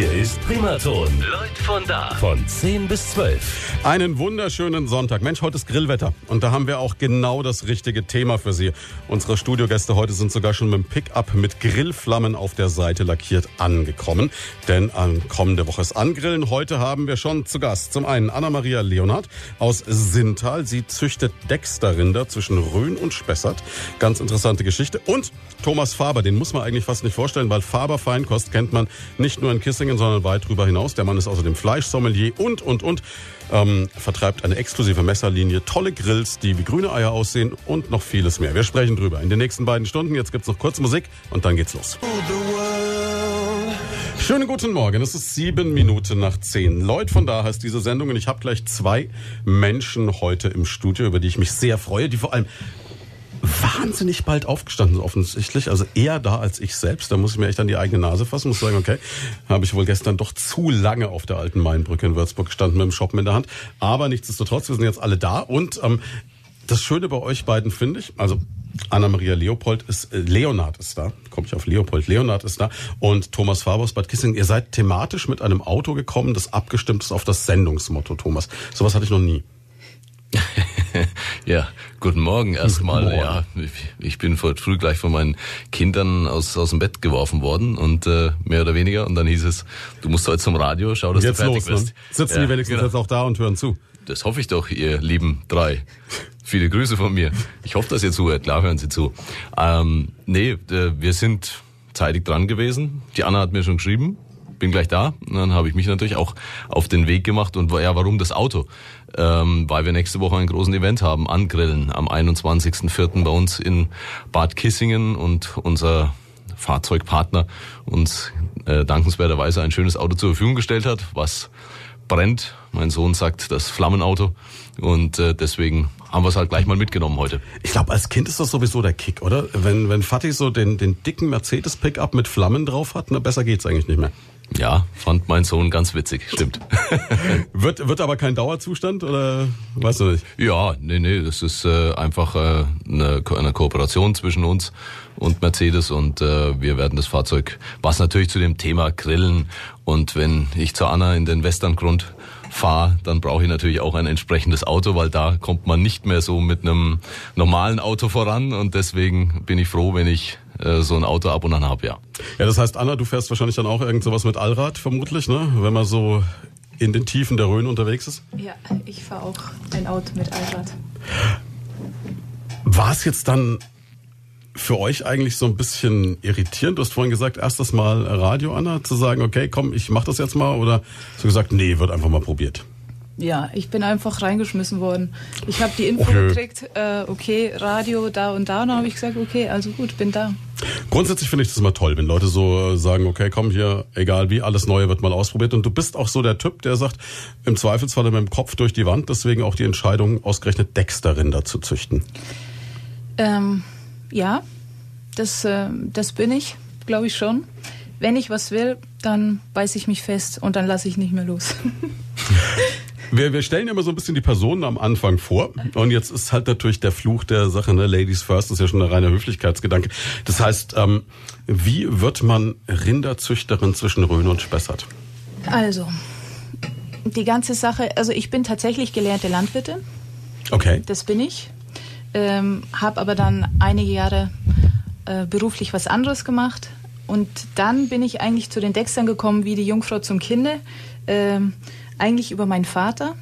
Hier ist Primaton. Leute von da. Von 10 bis 12. Einen wunderschönen Sonntag. Mensch, heute ist Grillwetter. Und da haben wir auch genau das richtige Thema für Sie. Unsere Studiogäste heute sind sogar schon mit dem Pickup mit Grillflammen auf der Seite lackiert angekommen. Denn an kommende Woche ist Angrillen. Heute haben wir schon zu Gast zum einen Anna-Maria Leonhardt aus Sintal. Sie züchtet Dexterrinder zwischen Rhön und Spessart. Ganz interessante Geschichte. Und Thomas Faber, den muss man eigentlich fast nicht vorstellen, weil Faber Feinkost kennt man nicht nur in Kissingen, sondern weit darüber hinaus. Der Mann ist außerdem Fleischsommelier und, und, und. Ähm, vertreibt eine exklusive Messerlinie, tolle Grills, die wie grüne Eier aussehen und noch vieles mehr. Wir sprechen drüber in den nächsten beiden Stunden. Jetzt gibt's noch kurz Musik und dann geht's los. Schönen guten Morgen, es ist sieben Minuten nach zehn. Leut von da heißt diese Sendung und ich habe gleich zwei Menschen heute im Studio, über die ich mich sehr freue, die vor allem wahnsinnig bald aufgestanden offensichtlich. Also eher da als ich selbst. Da muss ich mir echt an die eigene Nase fassen. Muss sagen, okay, habe ich wohl gestern doch zu lange auf der alten Mainbrücke in Würzburg gestanden mit dem Shoppen in der Hand. Aber nichtsdestotrotz, wir sind jetzt alle da. Und ähm, das Schöne bei euch beiden finde ich, also Anna-Maria Leopold ist, äh, Leonard ist da, komme ich auf Leopold, Leonard ist da und Thomas Faber aus Bad Kissing. Ihr seid thematisch mit einem Auto gekommen, das abgestimmt ist auf das Sendungsmotto, Thomas. Sowas hatte ich noch nie. ja, guten Morgen erstmal. Morgen. Ja, ich bin vor früh gleich von meinen Kindern aus, aus dem Bett geworfen worden und äh, mehr oder weniger. Und dann hieß es, du musst heute zum Radio, schau, dass jetzt du fertig los, bist. Ne? Sitzen ja, die wenigstens genau. jetzt auch da und hören zu. Das hoffe ich doch, ihr lieben drei. Viele Grüße von mir. Ich hoffe, dass ihr zuhört. Klar hören Sie zu. Ähm, nee, wir sind zeitig dran gewesen. Die Anna hat mir schon geschrieben, bin gleich da. Und dann habe ich mich natürlich auch auf den Weg gemacht und ja, warum das Auto? Ähm, weil wir nächste Woche einen großen Event haben, Angrillen am 21.04. bei uns in Bad Kissingen und unser Fahrzeugpartner uns äh, dankenswerterweise ein schönes Auto zur Verfügung gestellt hat, was brennt. Mein Sohn sagt das Flammenauto und äh, deswegen haben wir es halt gleich mal mitgenommen heute. Ich glaube, als Kind ist das sowieso der Kick, oder? Wenn, wenn Fatih so den, den dicken Mercedes-Pickup mit Flammen drauf hat, na, besser geht's eigentlich nicht mehr. Ja, fand mein Sohn ganz witzig, stimmt. wird, wird aber kein Dauerzustand oder weißt du nicht? Ja, nee, nee, das ist äh, einfach äh, eine, eine Kooperation zwischen uns und Mercedes und äh, wir werden das Fahrzeug, was natürlich zu dem Thema Grillen und wenn ich zu Anna in den Westerngrund fahre, dann brauche ich natürlich auch ein entsprechendes Auto, weil da kommt man nicht mehr so mit einem normalen Auto voran und deswegen bin ich froh, wenn ich äh, so ein Auto ab und an habe, ja. Ja, das heißt, Anna, du fährst wahrscheinlich dann auch irgend sowas mit Allrad, vermutlich, ne? Wenn man so in den Tiefen der Rhön unterwegs ist? Ja, ich fahre auch ein Auto mit Allrad. War es jetzt dann für euch eigentlich so ein bisschen irritierend? Du hast vorhin gesagt, erstes Mal Radio, Anna, zu sagen, okay, komm, ich mach das jetzt mal, oder hast du gesagt, nee, wird einfach mal probiert? Ja, ich bin einfach reingeschmissen worden. Ich habe die Info okay. gekriegt, äh, okay, Radio da und da, und dann habe ich gesagt, okay, also gut, bin da. Grundsätzlich finde ich das immer toll, wenn Leute so sagen, okay, komm hier, egal wie, alles Neue wird mal ausprobiert. Und du bist auch so der Typ, der sagt, im Zweifelsfall mit dem Kopf durch die Wand, deswegen auch die Entscheidung, ausgerechnet Dexter-Rinder zu züchten. Ähm, ja, das, äh, das bin ich, glaube ich schon. Wenn ich was will, dann beiße ich mich fest und dann lasse ich nicht mehr los. Wir, wir stellen ja immer so ein bisschen die Personen am Anfang vor. Und jetzt ist halt natürlich der Fluch der Sache, ne? Ladies first ist ja schon ein reiner Höflichkeitsgedanke. Das heißt, ähm, wie wird man Rinderzüchterin zwischen Rhön und Spessart? Also, die ganze Sache, also ich bin tatsächlich gelernte Landwirtin. Okay. Das bin ich. Ähm, habe aber dann einige Jahre äh, beruflich was anderes gemacht. Und dann bin ich eigentlich zu den Dextern gekommen, wie die Jungfrau zum Kinde. Ähm, eigentlich über meinen Vater.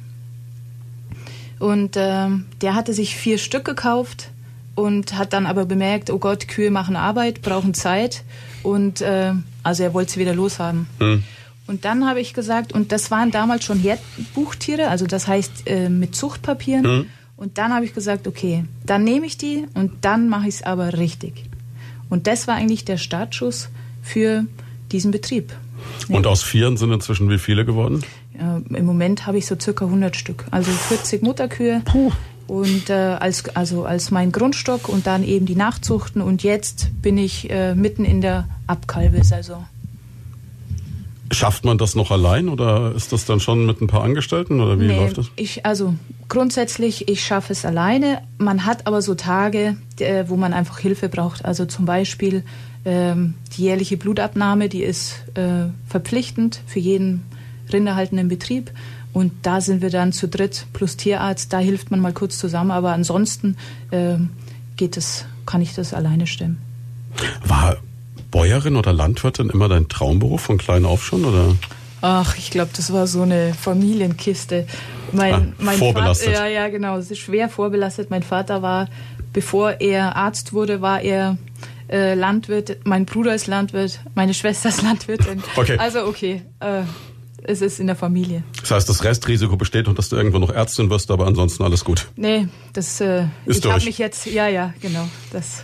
Und äh, der hatte sich vier Stück gekauft und hat dann aber bemerkt, oh Gott, Kühe machen Arbeit, brauchen Zeit. Und äh, also er wollte sie wieder loshaben. Hm. Und dann habe ich gesagt, und das waren damals schon Herdbuchtiere, also das heißt äh, mit Zuchtpapieren. Hm. Und dann habe ich gesagt, okay, dann nehme ich die und dann mache ich es aber richtig. Und das war eigentlich der Startschuss für diesen Betrieb. Und aus Vieren sind inzwischen wie viele geworden? Äh, Im Moment habe ich so circa 100 Stück, also 40 Mutterkühe. Puh. Und äh, als, also als mein Grundstock und dann eben die Nachzuchten. Und jetzt bin ich äh, mitten in der Abkalbesaison. Schafft man das noch allein oder ist das dann schon mit ein paar Angestellten oder wie Nee, läuft das? Ich, also grundsätzlich, ich schaffe es alleine. Man hat aber so Tage, äh, wo man einfach Hilfe braucht. Also zum Beispiel ähm, die jährliche Blutabnahme, die ist äh, verpflichtend für jeden rinderhaltenden Betrieb. Und da sind wir dann zu dritt plus Tierarzt. Da hilft man mal kurz zusammen. Aber ansonsten ähm, geht es, kann ich das alleine stemmen. War Bäuerin oder Landwirtin immer dein Traumberuf von klein auf schon oder? Ach, ich glaube, das war so eine Familienkiste. Mein, Ah, mein vorbelastet. Vater, ja, ja, genau. Es ist schwer vorbelastet. Mein Vater war, bevor er Arzt wurde, war er äh, Landwirt. Mein Bruder ist Landwirt. Meine Schwester ist Landwirtin. Okay. Also okay, äh, es ist in der Familie. Das heißt, das Restrisiko besteht und dass du irgendwo noch Ärztin wirst, aber ansonsten alles gut. Nee, das. Äh, Ist ich habe mich jetzt. Ja, ja, genau. Das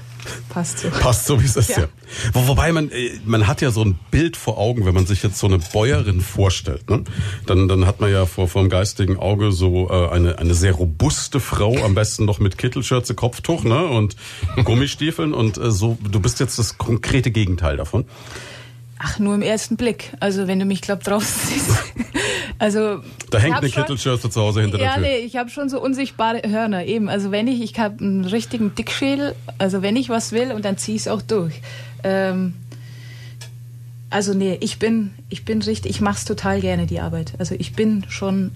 passt so. Passt so, wie es ist, ja. Ja. Wo, wobei man, äh, man hat ja so ein Bild vor Augen, wenn man sich jetzt so eine Bäuerin vorstellt. Ne? Dann, dann hat man ja vor, vor dem geistigen Auge so äh, eine, eine sehr robuste Frau, am besten noch mit Kittelschürze, Kopftuch ne? und Gummistiefeln. Und äh, so, du bist jetzt das konkrete Gegenteil davon. Ach, nur im ersten Blick. Also wenn du mich, glaub, draußen siehst. Also Da hängt eine Kittelschürze zu Hause hinter ja, der Tür. nee, ich habe schon so unsichtbare Hörner eben. Also wenn ich, ich habe einen richtigen Dickschädel, also wenn ich was will und dann ziehe ich es auch durch. Ähm, also nee, ich bin, ich bin richtig, ich mache es total gerne, die Arbeit. Also ich bin schon,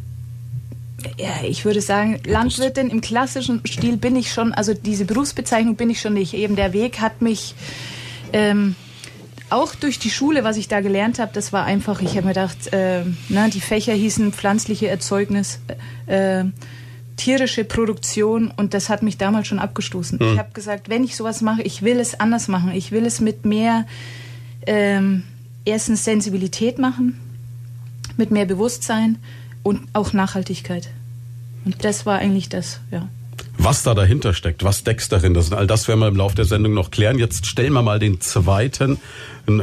ja, ich würde sagen, Landwirtin im klassischen Stil bin ich schon, also diese Berufsbezeichnung bin ich schon nicht. Eben der Weg hat mich... Ähm, auch durch die Schule, was ich da gelernt habe, das war einfach, ich habe mir gedacht, äh, na, die Fächer hießen pflanzliche Erzeugnis, äh, tierische Produktion und das hat mich damals schon abgestoßen. Ich habe gesagt, wenn ich sowas mache, ich will es anders machen. Ich will es mit mehr ähm, erstens Sensibilität machen, mit mehr Bewusstsein und auch Nachhaltigkeit. Und das war eigentlich das, ja. Was da dahinter steckt, was deckst darin, das, all das werden wir im Laufe der Sendung noch klären. Jetzt stellen wir mal den zweiten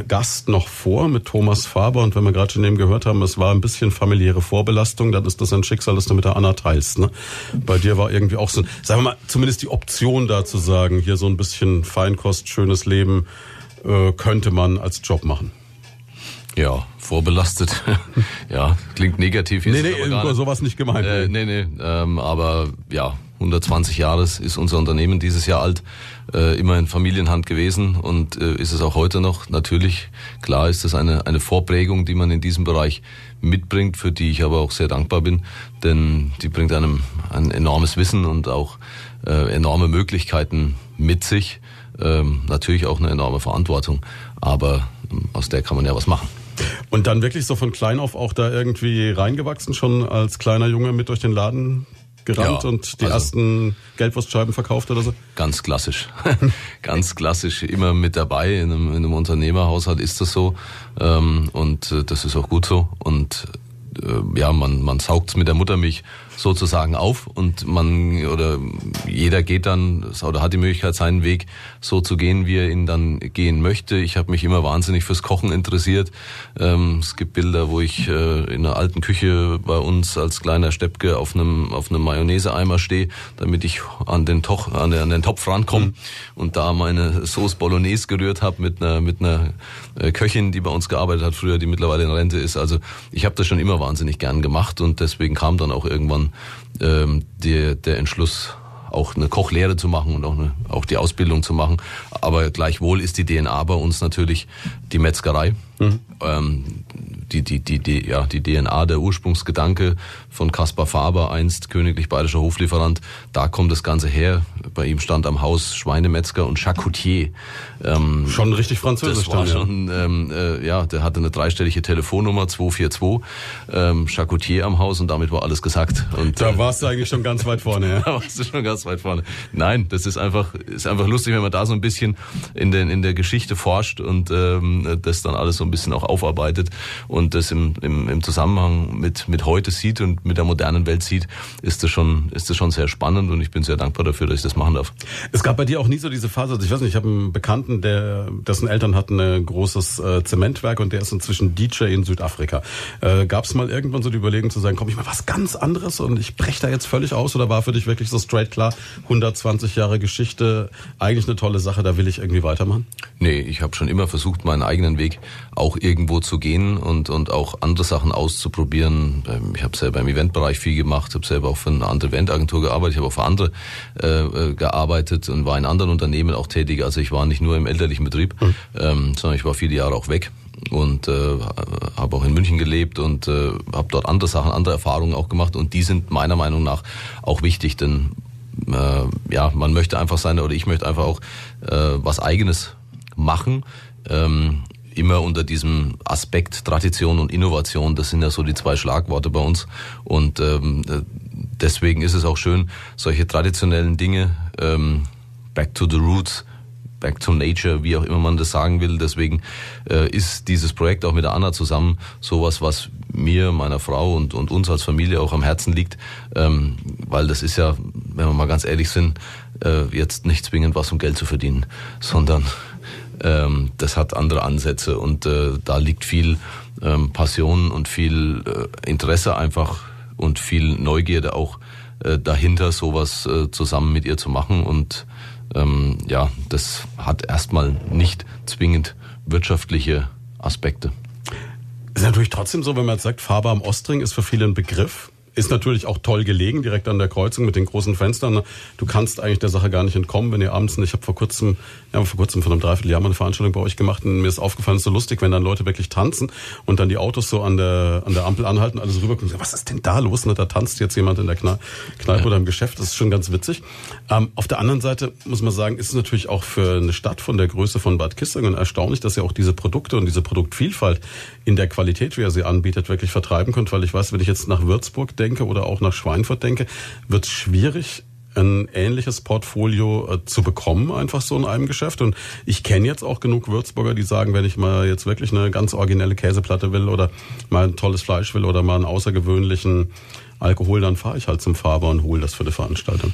Gast noch vor mit Thomas Faber. Und wenn wir gerade schon eben gehört haben, es war ein bisschen familiäre Vorbelastung, dann ist das ein Schicksal, das du mit der Anna teilst. Ne? Bei dir war irgendwie auch so, sagen wir mal, zumindest die Option da zu sagen, hier so ein bisschen Feinkost, schönes Leben äh, könnte man als Job machen. Ja, vorbelastet. ja, klingt negativ. ist Nee, nee, sowas nicht gemeint. Äh, nee, nee, ähm, aber ja, 120 Jahre ist unser Unternehmen dieses Jahr alt, äh, immer in Familienhand gewesen und äh, ist es auch heute noch. Natürlich, klar ist das eine, eine Vorprägung, die man in diesem Bereich mitbringt, für die ich aber auch sehr dankbar bin, denn die bringt einem ein enormes Wissen und auch äh, enorme Möglichkeiten mit sich. Ähm, natürlich auch eine enorme Verantwortung, aber ähm, aus der kann man ja was machen. Und dann wirklich so von klein auf auch da irgendwie reingewachsen, schon als kleiner Junge mit durch den Laden gerannt Ja, und die also- ersten Geldwurstscheiben verkauft oder so? Ganz klassisch. Ganz klassisch. Immer mit dabei. In einem, in einem Unternehmerhaushalt ist das so. Ähm, und äh, das ist auch gut so. Und äh, ja, man, man saugt mit der Muttermilch sozusagen auf und man oder jeder geht dann oder hat die Möglichkeit, seinen Weg so zu gehen, wie er ihn dann gehen möchte. Ich habe mich immer wahnsinnig fürs Kochen interessiert. Ähm, es gibt Bilder, wo ich äh, in einer alten Küche bei uns als kleiner Steppke auf einem auf einem Mayonnaise-Eimer stehe, damit ich an den, Toch, an, den, an den Topf rankomme und da meine Sauce Bolognese gerührt habe mit einer mit einer äh, Köchin, die bei uns gearbeitet hat früher, die mittlerweile in Rente ist. Also ich habe das schon immer wahnsinnig gern gemacht und deswegen kam dann auch irgendwann ähm, der, der Entschluss, auch eine Kochlehre zu machen und auch, eine, auch die Ausbildung zu machen. Aber gleichwohl ist die DNA bei uns natürlich die Metzgerei. Ähm, die, die, die, die, ja, die DNA, der Ursprungsgedanke von Kaspar Faber, einst königlich bayerischer Hoflieferant, da kommt das Ganze her. Bei ihm stand am Haus Schweinemetzger und Charcutier. Ähm, Schon richtig französisch das war dann, ja. schon, ähm, äh, ja, der hatte eine dreistellige Telefonnummer, 242, ähm, Charcutier am Haus und damit war alles gesagt. Und, Da warst du eigentlich schon ganz weit vorne, ja. da warst du schon ganz weit vorne. Nein, das ist einfach, ist einfach lustig, wenn man da so ein bisschen in, den, in der Geschichte forscht und ähm, das dann alles so ein bisschen auch aufarbeitet und das im, im, im Zusammenhang mit, mit heute sieht und mit der modernen Welt sieht, ist das schon, ist das schon sehr spannend und ich bin sehr dankbar dafür, dass ich das machen darf. Es gab bei dir auch nie so diese Phase, also ich weiß nicht, ich habe einen Bekannten, der, dessen Eltern hatten ein großes äh, Zementwerk und der ist inzwischen DJ in Südafrika. Äh, gab es mal irgendwann so die Überlegung zu sagen, komm ich mal was ganz anderes und ich breche da jetzt völlig aus oder war für dich wirklich so straight klar, 120 Jahre Geschichte, eigentlich eine tolle Sache, da will ich irgendwie weitermachen? Nee, ich habe schon immer versucht, meinen eigenen Weg auch irgendwo zu gehen und, und auch andere Sachen auszuprobieren. Ähm, ich habe selber im Eventbereich viel gemacht, habe selber auch für eine andere Eventagentur gearbeitet, ich habe auch für andere äh, äh, gearbeitet und war in anderen Unternehmen auch tätig. Also ich war nicht nur im elterlichen Betrieb, mhm. ähm, sondern ich war viele Jahre auch weg und äh, habe auch in München gelebt und äh, habe dort andere Sachen, andere Erfahrungen auch gemacht und die sind meiner Meinung nach auch wichtig, denn äh, ja, man möchte einfach sein oder ich möchte einfach auch äh, was Eigenes machen. Ähm, immer unter diesem Aspekt Tradition und Innovation. Das sind ja so die zwei Schlagworte bei uns. Und ähm, deswegen ist es auch schön, solche traditionellen Dinge, ähm, back to the roots, back to nature, wie auch immer man das sagen will. Deswegen äh, ist dieses Projekt auch mit der Anna zusammen sowas, was mir, meiner Frau und, und uns als Familie auch am Herzen liegt. Ähm, weil das ist ja, wenn wir mal ganz ehrlich sind, äh, jetzt nicht zwingend was, um Geld zu verdienen, sondern ähm, das hat andere Ansätze und äh, da liegt viel ähm, Passion und viel äh, Interesse einfach und viel Neugierde auch äh, dahinter, sowas äh, zusammen mit ihr zu machen und ähm, ja, das hat erstmal nicht zwingend wirtschaftliche Aspekte. Ist natürlich trotzdem so, wenn man jetzt sagt, Farbe am Ostring ist für viele ein Begriff. Ist natürlich auch toll gelegen, direkt an der Kreuzung mit den großen Fenstern. Du kannst eigentlich der Sache gar nicht entkommen, wenn ihr abends, ich habe vor kurzem, ja, vor kurzem von einem Dreivierteljahr mal eine Veranstaltung bei euch gemacht und mir ist aufgefallen, es ist so lustig, wenn dann Leute wirklich tanzen und dann die Autos so an der, an der Ampel anhalten, alles rüberkommen. Was ist denn da los? Ne? Da tanzt jetzt jemand in der Kneipe ja. oder im Geschäft. Das ist schon ganz witzig. Ähm, auf der anderen Seite muss man sagen, ist es natürlich auch für eine Stadt von der Größe von Bad Kissingen erstaunlich, dass ihr auch diese Produkte und diese Produktvielfalt in der Qualität, wie er sie anbietet, wirklich vertreiben könnt. Weil ich weiß, wenn ich jetzt nach Würzburg denke oder auch nach Schweinfurt denke, wird es schwierig, ein ähnliches Portfolio äh, zu bekommen, einfach so in einem Geschäft. Und ich kenne jetzt auch genug Würzburger, die sagen, wenn ich mal jetzt wirklich eine ganz originelle Käseplatte will oder mal ein tolles Fleisch will oder mal einen außergewöhnlichen Alkohol, dann fahre ich halt zum Faber und hole das für die Veranstaltung.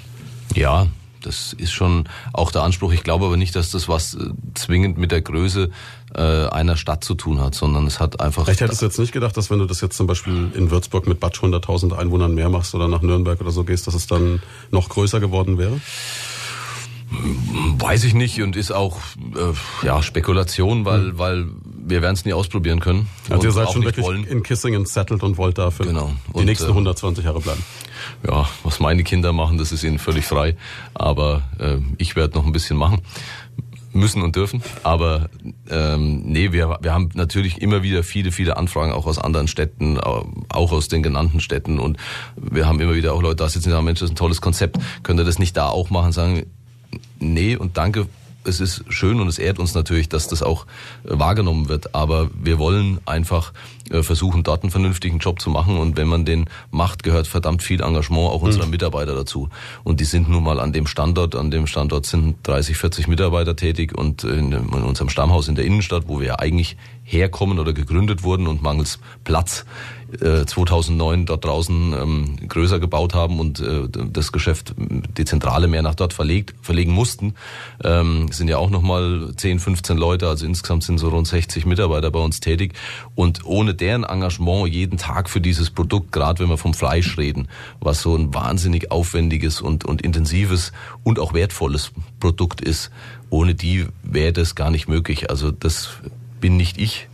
Ja, das ist schon auch der Anspruch. Ich glaube aber nicht, dass das was äh, zwingend mit der Größe äh, einer Stadt zu tun hat, sondern es hat einfach. Vielleicht hättest du jetzt nicht gedacht, dass wenn du das jetzt zum Beispiel in Würzburg mit Batsch 100.000 Einwohnern mehr machst oder nach Nürnberg oder so gehst, dass es dann noch größer geworden wäre? Weiß ich nicht und ist auch äh, ja Spekulation, weil hm. weil wir werden es nie ausprobieren können. Also ihr seid schon wirklich wollen. in Kissingen settled und wollt dafür genau. die und, nächsten 120 äh, Jahre bleiben. Ja, was meine Kinder machen, das ist ihnen völlig frei. Aber äh, ich werde noch ein bisschen machen müssen und dürfen. Aber ähm, nee, wir, wir haben natürlich immer wieder viele, viele Anfragen auch aus anderen Städten, auch aus den genannten Städten. Und wir haben immer wieder auch Leute da sitzen, sagen, Mensch, das ist ein tolles Konzept. Könnt ihr das nicht da auch machen? Sagen, nee und danke es ist schön und es ehrt uns natürlich, dass das auch äh, wahrgenommen wird. Aber wir wollen einfach äh, versuchen, dort einen vernünftigen Job zu machen. Und wenn man den macht, gehört verdammt viel Engagement auch unserer mhm. Mitarbeiter dazu. Und die sind nun mal an dem Standort. An dem Standort sind 30, 40 Mitarbeiter tätig und in, in unserem Stammhaus in der Innenstadt, wo wir ja eigentlich herkommen oder gegründet wurden und mangels Platz 2009 äh, dort draußen ähm, größer gebaut haben und äh, das Geschäft, die Zentrale mehr nach dort verlegt, verlegen mussten, ähm, sind ja auch nochmal 10, 15 Leute, also insgesamt sind so rund 60 Mitarbeiter bei uns tätig und ohne deren Engagement jeden Tag für dieses Produkt, gerade wenn wir vom Fleisch reden, was so ein wahnsinnig aufwendiges und, und intensives und auch wertvolles Produkt ist, ohne die wäre das gar nicht möglich. Also das bin nicht ich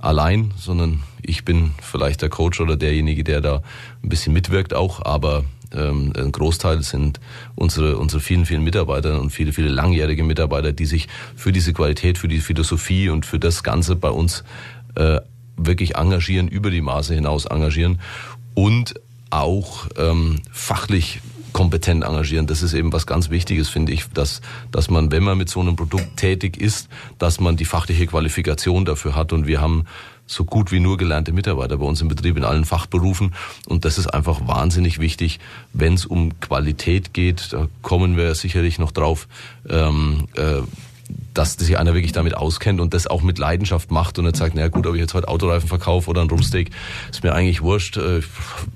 allein, sondern ich bin vielleicht der Coach oder derjenige, der da ein bisschen mitwirkt auch, aber ähm, ein Großteil sind unsere, unsere vielen, vielen Mitarbeiter und viele, viele langjährige Mitarbeiter, die sich für diese Qualität, für die Philosophie und für das Ganze bei uns äh, wirklich engagieren, über die Maße hinaus engagieren und auch ähm, fachlich kompetent engagieren. Das ist eben was ganz Wichtiges, finde ich, dass, dass man, wenn man mit so einem Produkt tätig ist, dass man die fachliche Qualifikation dafür hat. Und wir haben so gut wie nur gelernte Mitarbeiter bei uns im Betrieb in allen Fachberufen. Und das ist einfach wahnsinnig wichtig, wenn es um Qualität geht. Da kommen wir sicherlich noch drauf. Ähm, äh, dass sich einer wirklich damit auskennt und das auch mit Leidenschaft macht und nicht sagt, na gut, ob ich jetzt heute Autoreifen verkaufe oder ein Rumsteak, ist mir eigentlich wurscht, äh, ich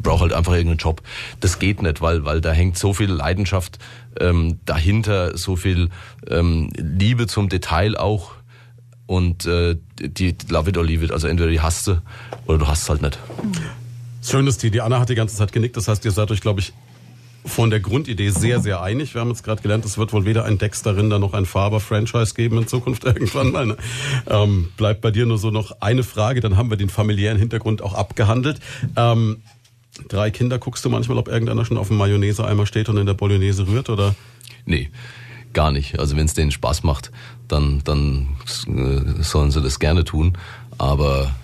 brauche halt einfach irgendeinen Job. Das geht nicht, weil, weil da hängt so viel Leidenschaft ähm, dahinter, so viel ähm, Liebe zum Detail auch und äh, die love it or leave it, also entweder die hasst du oder du hast es halt nicht. Schön ist die, die Anna hat die ganze Zeit genickt, das heißt, ihr seid euch, glaube ich, von der Grundidee sehr, sehr einig. Wir haben jetzt gerade gelernt, es wird wohl weder ein Dexter-Rinder noch ein Faber-Franchise geben in Zukunft irgendwann mal. Ne? Ähm, bleibt bei dir nur so noch eine Frage, dann haben wir den familiären Hintergrund auch abgehandelt. Ähm, drei Kinder, guckst du manchmal, ob irgendeiner schon auf dem Mayonnaise-Eimer steht und in der Bolognese rührt, oder? Nee, gar nicht. Also wenn es denen Spaß macht, dann, dann äh, sollen sie das gerne tun. Aber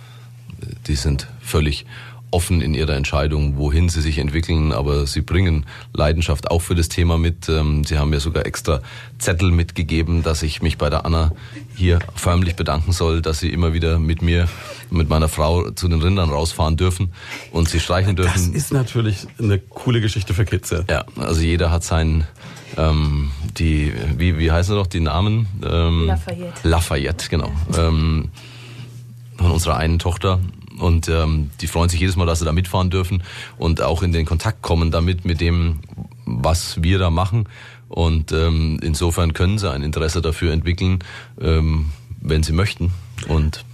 die sind völlig offen in ihrer Entscheidung, wohin sie sich entwickeln, aber sie bringen Leidenschaft auch für das Thema mit. Ähm, sie haben mir sogar extra Zettel mitgegeben, dass ich mich bei der Anna hier förmlich bedanken soll, dass sie immer wieder mit mir, mit meiner Frau zu den Rindern rausfahren dürfen und sie streichen dürfen. Das ist natürlich eine coole Geschichte für Kids. Ja, ja also jeder hat seinen ähm, die, wie, wie heißen noch die Namen? Ähm, Lafayette. Lafayette, genau. Ähm, von unserer einen Tochter. Und ähm, die freuen sich jedes Mal, dass sie da mitfahren dürfen und auch in den Kontakt kommen damit, mit dem, was wir da machen. Und ähm, insofern können sie ein Interesse dafür entwickeln, ähm, wenn sie möchten. Und.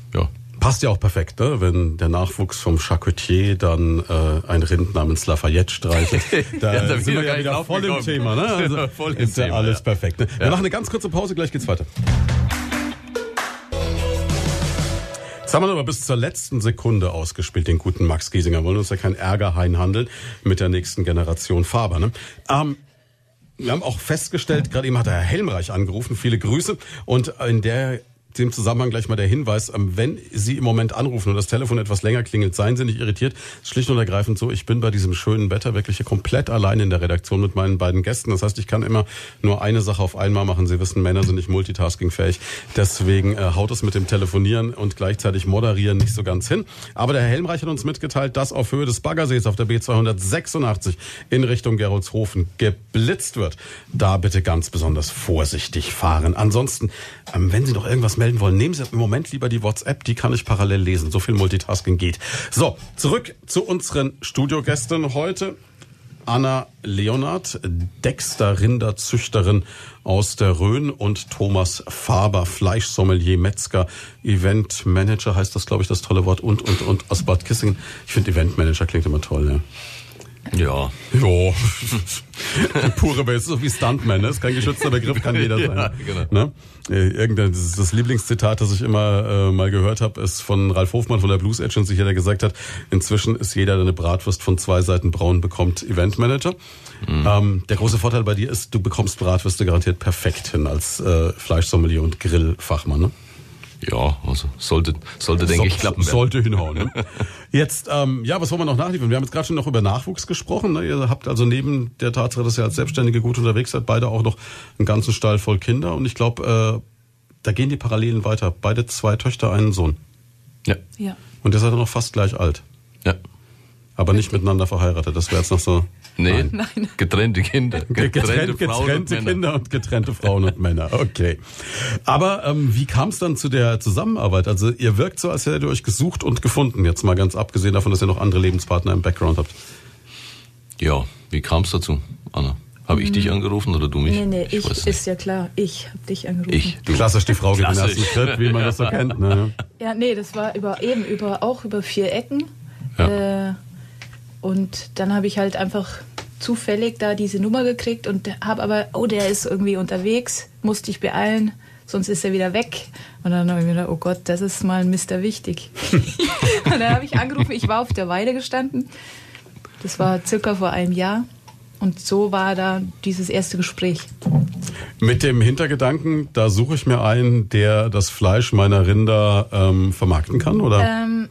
Passt ja auch perfekt, ne? wenn der Nachwuchs vom Charcutier dann äh, ein Rind namens Lafayette streichelt. Da, ja, da sind wir ja wieder voll im Thema. Ne? Also voll im ist ja Thema, alles ja. perfekt. Ne? Wir machen eine ganz kurze Pause, gleich geht's weiter. Jetzt haben wir aber bis zur letzten Sekunde ausgespielt, den guten Max Giesinger. Wollen uns ja kein Ärger handeln mit der nächsten Generation Faber. Ne? Ähm, wir haben auch festgestellt, gerade eben hat der Herr Helmreich angerufen, viele Grüße. Und in der dem Zusammenhang gleich mal der Hinweis, ähm, wenn Sie im Moment anrufen und das Telefon etwas länger klingelt, seien Sie nicht irritiert. Schlicht und ergreifend so, ich bin bei diesem schönen Wetter wirklich hier komplett allein in der Redaktion mit meinen beiden Gästen. Das heißt, ich kann immer nur eine Sache auf einmal machen. Sie wissen, Männer sind nicht multitaskingfähig. Deswegen äh, haut es mit dem Telefonieren und gleichzeitig Moderieren nicht so ganz hin. Aber der Herr Helmreich hat uns mitgeteilt, dass auf Höhe des Baggersees auf der B286 in Richtung Geroldshofen geblitzt wird. Da bitte ganz besonders vorsichtig fahren. Ansonsten, ähm, wenn Sie noch irgendwas melden, melden wollen, nehmen Sie im Moment lieber die WhatsApp, die kann ich parallel lesen. So viel Multitasking geht. So, zurück zu unseren Studiogästen heute. Anna Leonard, Dexter-Rinderzüchterin aus der Rhön und Thomas Faber, Fleischsommelier, Metzger, Eventmanager heißt das, glaube ich, das tolle Wort und, und, und aus Bad Kissingen. Ich finde Eventmanager klingt immer toll, ja. Ja. Ja. Pure Base, so wie Stuntman, ne? ist kein geschützter Begriff, kann jeder sein. Ja, genau. Ne? Äh, irgendein, das, das Lieblingszitat, das ich immer äh, mal gehört habe, ist von Ralf Hofmann von der Blues Agency, der gesagt hat, inzwischen ist jeder, der eine Bratwurst von zwei Seiten braun bekommt, Eventmanager. Mhm. Ähm, der große Vorteil bei dir ist, du bekommst Bratwürste garantiert perfekt hin als äh, Fleischsommelier und Grillfachmann. Ne? Ja, also sollte, sollte denke so, ich, klappen. Sollte hinhauen. Ne? Jetzt, ähm, ja, was wollen wir noch nachliefern? Wir haben jetzt gerade schon noch über Nachwuchs gesprochen. Ne? Ihr habt also neben der Tatsache, dass ihr als Selbstständige gut unterwegs seid, beide auch noch einen ganzen Stall voll Kinder. Und ich glaube, äh, da gehen die Parallelen weiter. Beide zwei Töchter, einen Sohn. Ja. ja. Und ihr seid noch fast gleich alt. Ja. Aber nicht miteinander verheiratet. Das wäre jetzt noch so. Nee, Nein. getrennte Kinder. Getrennte, getrennte, getrennte und Kinder und getrennte Frauen und Männer. Okay. Aber ähm, wie kam es dann zu der Zusammenarbeit? Also ihr wirkt so, als hättet ihr euch gesucht und gefunden. Jetzt mal ganz abgesehen davon, dass ihr noch andere Lebenspartner im Background habt. Ja, wie kam es dazu, Anna? Habe ich dich angerufen oder du mich? Nee, nee, ich, ich ist ja klar. Ich habe dich angerufen. Ich, du. Klassisch die Frau geht den ersten Schritt, wie man das so kennt. Ne? Ja, nee, das war über eben über auch über vier Ecken. Ja. Äh, und dann habe ich halt einfach zufällig da diese Nummer gekriegt und habe aber, oh, der ist irgendwie unterwegs, musste ich beeilen, sonst ist er wieder weg. Und dann habe ich mir gedacht, oh Gott, das ist mal ein Mister wichtig. und dann habe ich angerufen, ich war auf der Weide gestanden. Das war circa vor einem Jahr. Und so war da dieses erste Gespräch. Mit dem Hintergedanken, da suche ich mir einen, der das Fleisch meiner Rinder ähm, vermarkten kann, oder? Ähm,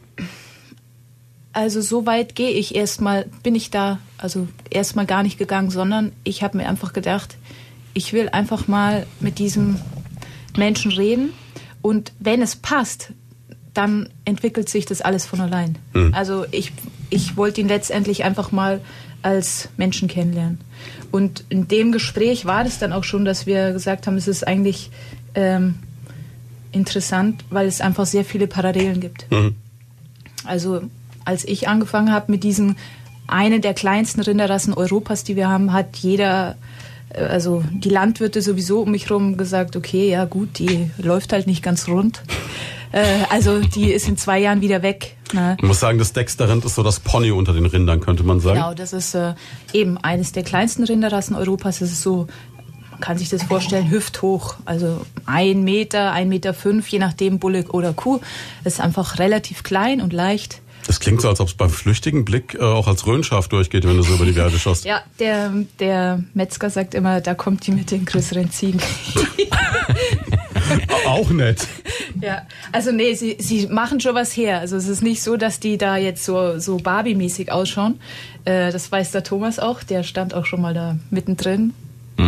also so weit gehe ich erstmal, bin ich da, also erstmal gar nicht gegangen, sondern ich habe mir einfach gedacht, ich will einfach mal mit diesem Menschen reden und wenn es passt, dann entwickelt sich das alles von allein. Mhm. Also ich, ich wollte ihn letztendlich einfach mal als Menschen kennenlernen. Und in dem Gespräch war es dann auch schon, dass wir gesagt haben, es ist eigentlich ähm, interessant, weil es einfach sehr viele Parallelen gibt. Also als ich angefangen habe mit diesen eine der kleinsten Rinderrassen Europas, die wir haben, hat jeder, äh, also die Landwirte sowieso um mich herum gesagt, okay, ja gut, die läuft halt nicht ganz rund. Äh, also die ist in zwei Jahren wieder weg. Ne? Ich muss sagen, das Dexter-Rind ist so das Pony unter den Rindern, könnte man sagen. Genau, das ist äh, eben eines der kleinsten Rinderrassen Europas. Das ist so, man kann sich das vorstellen, hüfthoch. Also ein Meter, ein Meter fünf, je nachdem Bulle oder Kuh. Das ist einfach relativ klein und leicht. Das klingt so, als ob es beim flüchtigen Blick äh, auch als Röhnschaf durchgeht, wenn du so über die Werde schaust. Ja, der, der Metzger sagt immer, da kommt die mit den größeren Ziegen. Auch nett. ja, also nee, sie, sie machen schon was her. Also es ist nicht so, dass die da jetzt so, so Barbie-mäßig ausschauen. Äh, das weiß der Thomas auch, der stand auch schon mal da mittendrin.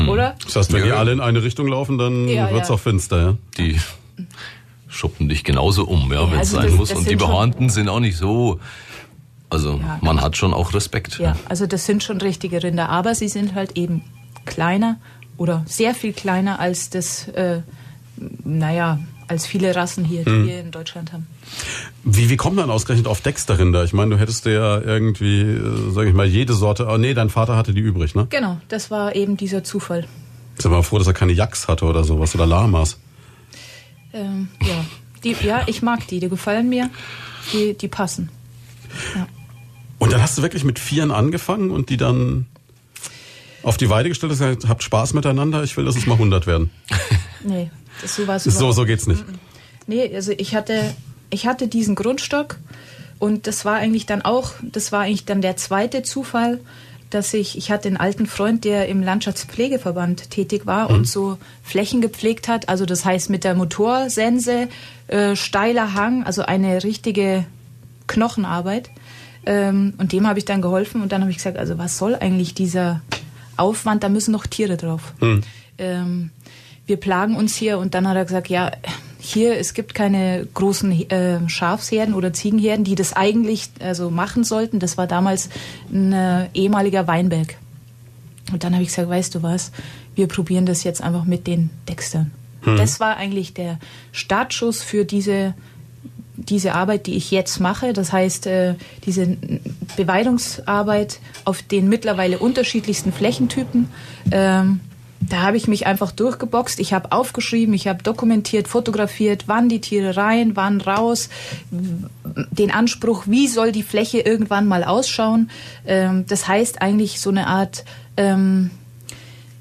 Oder? Das heißt, wenn die Ja. alle in eine Richtung laufen, dann Ja, wird's ja. auch finster, ja? Die schuppen dich genauso um, ja, wenn es also sein das- muss. das Und die Behornten sind auch nicht so. Also Ja. man hat schon auch Respekt. Ja, also das sind schon richtige Rinder, aber sie sind halt eben kleiner oder sehr viel kleiner als das, äh, naja, als viele Rassen hier, die wir in Deutschland haben. Wie, wie kommt man ausgerechnet auf Dexter-Rinder? Ich meine, du hättest dir ja irgendwie, äh, sag ich mal, jede Sorte, oh nee, dein Vater hatte die übrig, ne? Genau, das war eben dieser Zufall. Sind wir mal froh, dass er keine Yaks hatte oder sowas oder Lamas. Ähm, ja. Die, ja, ich mag die, die gefallen mir, die, die passen. Und dann hast du wirklich mit Vieren angefangen und die dann auf die Weide gestellt und gesagt, habt Spaß miteinander, ich will, dass es mal 100 werden. Nee, das, so war es So, so geht's nicht. Nee, also ich hatte, ich hatte diesen Grundstock und das war eigentlich dann auch, das war eigentlich dann der zweite Zufall, dass ich, ich hatte einen alten Freund, der im Landschaftspflegeverband tätig war und so Flächen gepflegt hat. Also das heißt mit der Motorsense, äh, steiler Hang, also eine richtige Knochenarbeit. Ähm, und dem habe ich dann geholfen und dann habe ich gesagt, also was soll eigentlich dieser Aufwand, da müssen noch Tiere drauf. Ähm, wir plagen uns hier und dann hat er gesagt, ja, hier, es gibt keine großen äh, Schafsherden oder Ziegenherden, die das eigentlich also machen sollten. Das war damals ein äh, ehemaliger Weinberg. Und dann habe ich gesagt, weißt du was, wir probieren das jetzt einfach mit den Dextern. Das war eigentlich der Startschuss für diese, diese Arbeit, die ich jetzt mache. Das heißt, äh, diese Beweidungsarbeit auf den mittlerweile unterschiedlichsten Flächentypen. Ähm, da habe ich mich einfach durchgeboxt. Ich habe aufgeschrieben, ich habe dokumentiert, fotografiert, wann die Tiere rein, wann raus, den Anspruch, wie soll die Fläche irgendwann mal ausschauen. Ähm, das heißt eigentlich so eine Art ähm,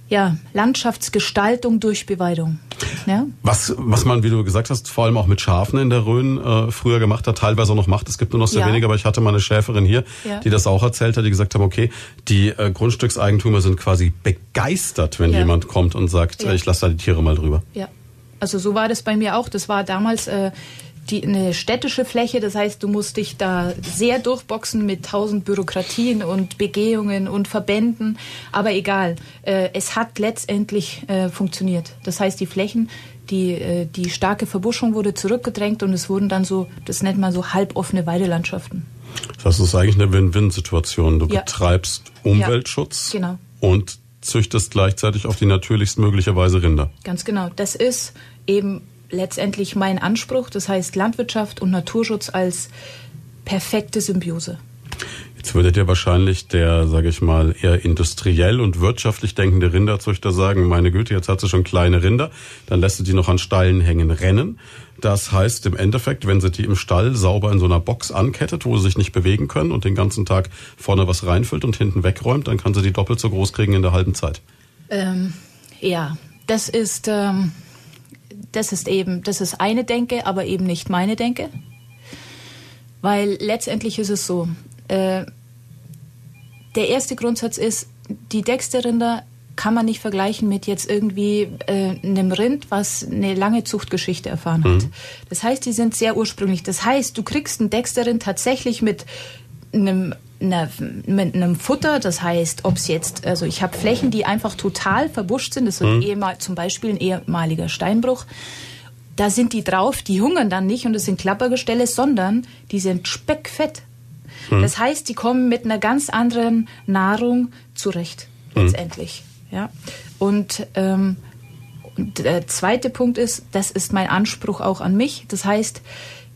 ja, Landschaftsgestaltung durch Beweidung. Ja? Was, was man, wie du gesagt hast, vor allem auch mit Schafen in der Rhön äh, früher gemacht hat, teilweise auch noch macht. Es gibt nur noch sehr Ja. wenige, aber ich hatte mal eine Schäferin hier, Ja. die das auch erzählt hat, die gesagt haben, okay, die äh, Grundstückseigentümer sind quasi begeistert, wenn jemand kommt und sagt, äh, ich lasse da die Tiere mal drüber. Ja, also so war das bei mir auch. Das war damals äh, die, eine städtische Fläche, das heißt, du musst dich da sehr durchboxen mit tausend Bürokratien und Begehungen und Verbänden. Aber egal, äh, es hat letztendlich äh, funktioniert. Das heißt, die Flächen, die, äh, die starke Verbuschung wurde zurückgedrängt und es wurden dann so, das nennt man so halboffene Weidelandschaften. Das ist eigentlich eine Win-Win-Situation. Du Ja. betreibst Umweltschutz Ja, genau. und züchtest gleichzeitig auf die natürlichst mögliche Weise Rinder. Ganz genau. Das ist eben letztendlich mein Anspruch. Das heißt Landwirtschaft und Naturschutz als perfekte Symbiose. Jetzt würde dir wahrscheinlich der, sage ich mal, eher industriell und wirtschaftlich denkende Rinderzüchter sagen, meine Güte, jetzt hat sie schon kleine Rinder, dann lässt du die noch an Stallen hängen rennen. Das heißt im Endeffekt, wenn sie die im Stall sauber in so einer Box ankettet, wo sie sich nicht bewegen können und den ganzen Tag vorne was reinfüllt und hinten wegräumt, dann kann sie die doppelt so groß kriegen in der halben Zeit. Ähm, ja, das ist, ähm, das ist eben, das ist eine Denke, aber eben nicht meine Denke. Weil letztendlich ist es so, äh, der erste Grundsatz ist, die Dexter-Rinder kann man nicht vergleichen mit jetzt irgendwie äh, einem Rind, was eine lange Zuchtgeschichte erfahren hat. Das heißt, die sind sehr ursprünglich. Das heißt, du kriegst einen Dexter-Rind tatsächlich mit einem, einer, mit einem Futter. Das heißt, ob es jetzt, also ich habe Flächen, die einfach total verbuscht sind. Das ist ehemal, zum Beispiel ein ehemaliger Steinbruch. Da sind die drauf, die hungern dann nicht und es sind Klappergestelle, sondern die sind speckfett. Das heißt, die kommen mit einer ganz anderen Nahrung zurecht, letztendlich. Ja? Und ähm, Und der zweite Punkt ist, das ist mein Anspruch auch an mich. Das heißt,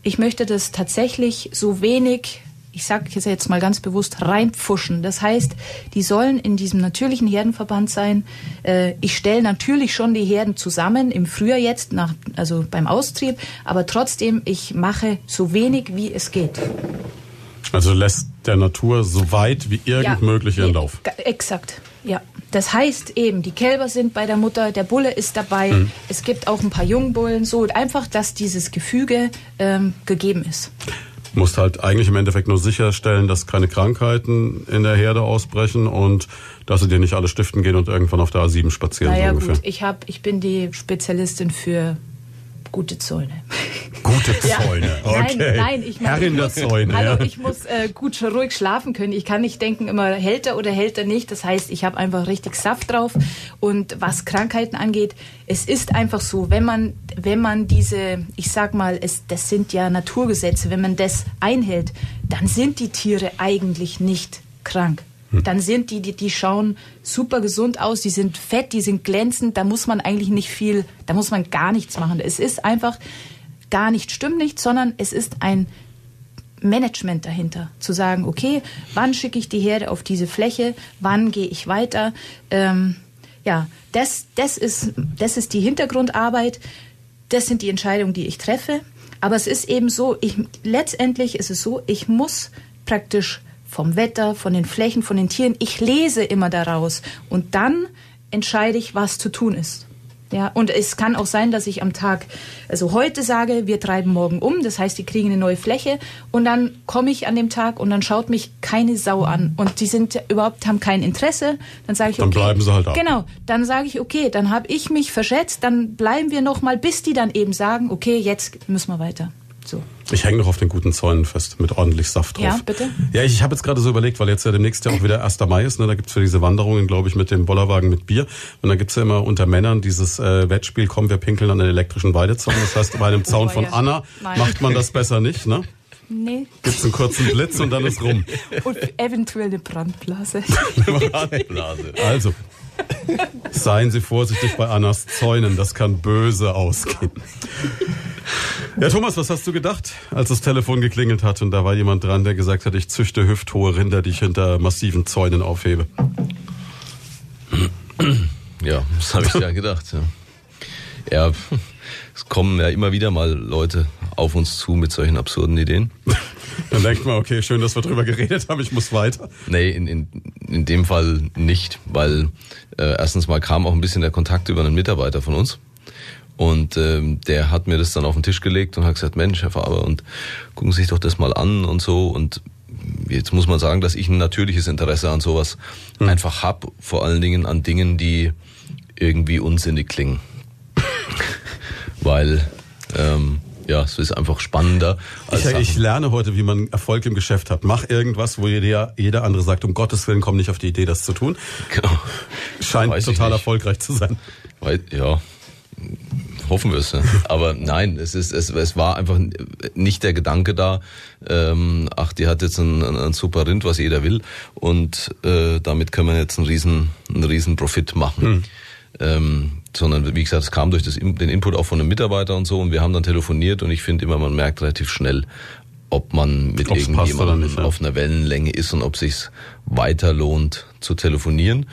ich möchte das tatsächlich so wenig ich sage jetzt mal ganz bewusst, reinpfuschen. Das heißt, die sollen in diesem natürlichen Herdenverband sein. Äh, ich stelle natürlich schon die Herden zusammen, im Frühjahr jetzt, nach, also beim Austrieb, aber trotzdem, ich mache so wenig, wie es geht. Also lässt der Natur so weit wie irgend ja, möglich ihren Lauf. Exakt, ja. Das heißt eben, die Kälber sind bei der Mutter, der Bulle ist dabei, mhm. es gibt auch ein paar Jungbullen, so einfach, dass dieses Gefüge ähm, gegeben ist musst halt eigentlich im Endeffekt nur sicherstellen, dass keine Krankheiten in der Herde ausbrechen und dass sie dir nicht alle stiften gehen und irgendwann auf der A7 spazieren. Naja, so gut, ich, hab, ich bin die Spezialistin für gute Zäune. Gute Zäune, ja. okay. Nein, nein, ich meine, Herrin der Zäune. Hallo, ja. ich muss äh, gut ruhig schlafen können. Ich kann nicht denken, immer hält er oder hält er nicht. Das heißt, ich habe einfach richtig Saft drauf. Und was Krankheiten angeht, es ist einfach so, wenn man, wenn man diese, ich sag mal, es, das sind ja Naturgesetze, wenn man das einhält, dann sind die Tiere eigentlich nicht krank. Hm. dann sind die, die, die schauen super gesund aus, die sind fett, die sind glänzend, da muss man eigentlich nicht viel, da muss man gar nichts machen. Es ist einfach gar nicht stimmt nicht, sondern es ist ein Management dahinter, zu sagen, okay, wann schicke ich die Herde auf diese Fläche, wann gehe ich weiter. Ähm, ja, das, das, ist, das ist die Hintergrundarbeit, das sind die Entscheidungen, die ich treffe. Aber es ist eben so, ich, letztendlich ist es so, ich muss praktisch vom Wetter, von den Flächen, von den Tieren. Ich lese immer daraus und dann entscheide ich, was zu tun ist. Ja, und es kann auch sein, dass ich am Tag, also heute sage, wir treiben morgen um, das heißt, die kriegen eine neue Fläche und dann komme ich an dem Tag und dann schaut mich keine Sau an und die sind überhaupt haben kein Interesse, dann sage ich dann okay, bleiben sie halt ab. Genau, dann sage ich okay, dann habe ich mich verschätzt, dann bleiben wir noch mal, bis die dann eben sagen, okay, jetzt müssen wir weiter. So. Ich hänge noch auf den guten Zäunen fest, mit ordentlich Saft drauf. Ja, bitte? Ja, ich, ich habe jetzt gerade so überlegt, weil jetzt ja demnächst ja auch wieder 1. Mai ist, ne, da gibt's für diese Wanderungen, glaube ich, mit dem Bollerwagen mit Bier. Und dann gibt's ja immer unter Männern dieses äh, Wettspiel, komm, wir pinkeln an den elektrischen Weidezaun. Das heißt, bei einem Zaun oh, von ja. Anna Nein. macht man das besser nicht, ne? Nee. Gibt's einen kurzen Blitz und dann ist rum. Und eventuell eine Brandblase. Brandblase. Also, seien Sie vorsichtig bei Annas Zäunen, das kann böse ausgehen. Ja, Thomas, was hast du gedacht, als das Telefon geklingelt hat und da war jemand dran, der gesagt hat, ich züchte hüfthohe Rinder, die ich hinter massiven Zäunen aufhebe? Ja, das habe ich ja gedacht. Ja. ja, es kommen ja immer wieder mal Leute auf uns zu mit solchen absurden Ideen. Dann denkt man, okay, schön, dass wir drüber geredet haben, ich muss weiter. Nee, in, in, in dem Fall nicht, weil äh, erstens mal kam auch ein bisschen der Kontakt über einen Mitarbeiter von uns. Und ähm, der hat mir das dann auf den Tisch gelegt und hat gesagt, Mensch, Herr Faber, und gucken Sie sich doch das mal an und so. Und jetzt muss man sagen, dass ich ein natürliches Interesse an sowas hm. einfach hab, vor allen Dingen an Dingen, die irgendwie unsinnig klingen. Weil ähm, ja, es ist einfach spannender. ich, ich, lerne heute, wie man Erfolg im Geschäft hat. Mach irgendwas, wo jeder, jeder andere sagt, um Gottes Willen, komm nicht auf die Idee, das zu tun. Genau. Scheint Weiß total erfolgreich zu sein. Weil, ja, hoffen wir es. Ne? Aber nein, es ist, es, es war einfach nicht der Gedanke da. Ähm, ach, die hat jetzt ein, ein super Rind, was jeder will, und äh, damit können wir jetzt einen riesen, einen riesen Profit machen. Hm. Ähm, sondern wie gesagt, es kam durch das, den Input auch von einem Mitarbeiter und so und wir haben dann telefoniert und ich finde immer, man merkt relativ schnell, ob man mit Ob's irgendjemandem nicht, ja. auf einer Wellenlänge ist und ob sich weiter lohnt zu telefonieren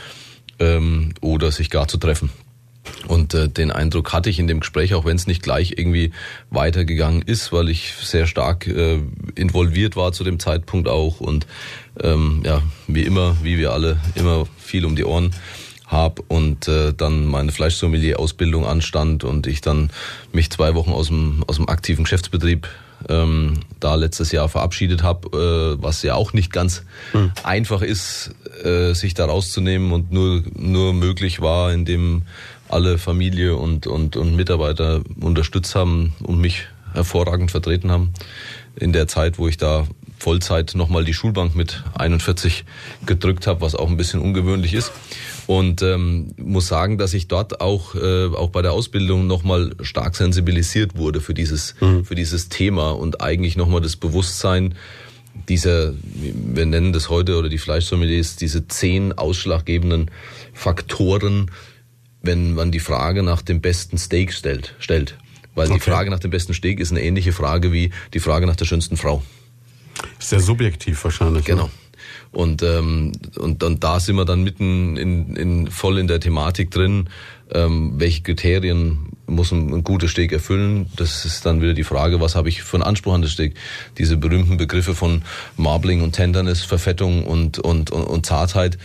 ähm, oder sich gar zu treffen. Und äh, den Eindruck hatte ich in dem Gespräch, auch wenn es nicht gleich irgendwie weitergegangen ist, weil ich sehr stark äh, involviert war zu dem Zeitpunkt auch und ähm, ja, wie immer, wie wir alle, immer viel um die Ohren habe und äh, dann meine Fleischsommelier-Ausbildung anstand und ich dann mich zwei Wochen aus dem, aus dem aktiven Geschäftsbetrieb ähm, da letztes Jahr verabschiedet habe, äh, was ja auch nicht ganz hm. einfach ist, äh, sich da rauszunehmen und nur, nur möglich war, indem alle Familie und, und, und Mitarbeiter unterstützt haben und mich hervorragend vertreten haben. In der Zeit, wo ich da Vollzeit nochmal die Schulbank mit 41 gedrückt habe, was auch ein bisschen ungewöhnlich ist. Und ähm, muss sagen, dass ich dort auch, äh, auch bei der Ausbildung nochmal stark sensibilisiert wurde für dieses, mhm. für dieses Thema und eigentlich nochmal das Bewusstsein dieser, wir nennen das heute, oder die Fleischsommeliers, diese zehn ausschlaggebenden Faktoren, wenn man die Frage nach dem besten Steak stellt. stellt. Weil die Okay. Frage nach dem besten Steak ist eine ähnliche Frage wie die Frage nach der schönsten Frau. Sehr subjektiv wahrscheinlich. ne? Und, ähm, und, und da sind wir dann mitten in, in, voll in der Thematik drin, ähm, welche Kriterien muss ein, ein gutes Steak erfüllen. Das ist dann wieder die Frage, was habe ich für einen Anspruch an das Steak. Diese berühmten Begriffe von Marbling und Tenderness, Verfettung und, und, und, und Zartheit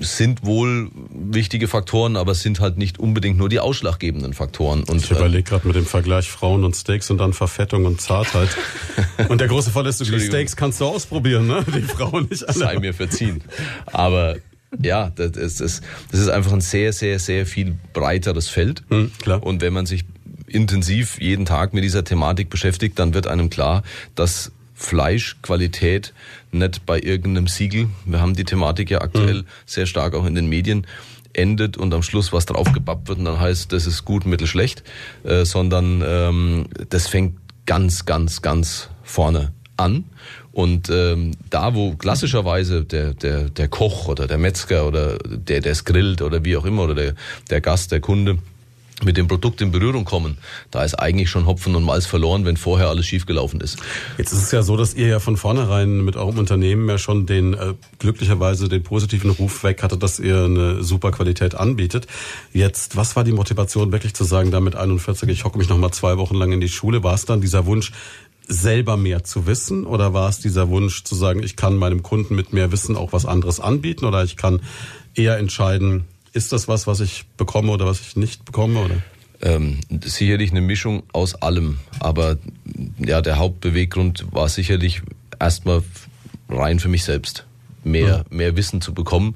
sind wohl wichtige Faktoren, aber es sind halt nicht unbedingt nur die ausschlaggebenden Faktoren. Und Ich überlege gerade mit dem Vergleich Frauen und Steaks und dann Verfettung und Zartheit. und der große Fall ist, die. Steaks kannst du ausprobieren, ne? Die Frauen nicht alle. sei mir verziehen. Aber ja, das ist, das das ist einfach ein sehr, sehr, sehr viel breiteres Feld. Hm, klar. Und wenn man sich intensiv jeden Tag mit dieser Thematik beschäftigt, dann wird einem klar, dass Fleischqualität nicht bei irgendeinem Siegel, wir haben die Thematik ja aktuell sehr stark auch in den Medien, endet und am Schluss was draufgebappt wird und dann heißt, das ist gut, mittel, schlecht, äh, sondern ähm, das fängt ganz, ganz, ganz vorne an. Und ähm, da, wo klassischerweise der, der, der Koch oder der Metzger oder der, der es grillt oder wie auch immer oder der, der Gast, der Kunde mit dem Produkt in Berührung kommen, da ist eigentlich schon Hopfen und Malz verloren, wenn vorher alles schiefgelaufen ist. Jetzt ist es ja so, dass ihr ja von vornherein mit eurem Unternehmen ja schon den äh, glücklicherweise den positiven Ruf weg hatte, dass ihr eine super Qualität anbietet. Jetzt, was war die Motivation, wirklich zu sagen, da mit 41, ich hocke mich noch mal zwei Wochen lang in die Schule? War es dann dieser Wunsch, selber mehr zu wissen? Oder war es dieser Wunsch zu sagen, ich kann meinem Kunden mit mehr Wissen auch was anderes anbieten? Oder ich kann eher entscheiden, ist das was, was ich bekomme oder was ich nicht bekomme? Oder? Ähm, sicherlich eine Mischung aus allem, aber ja, der Hauptbeweggrund war sicherlich erstmal rein für mich selbst, mehr, mehr Wissen zu bekommen,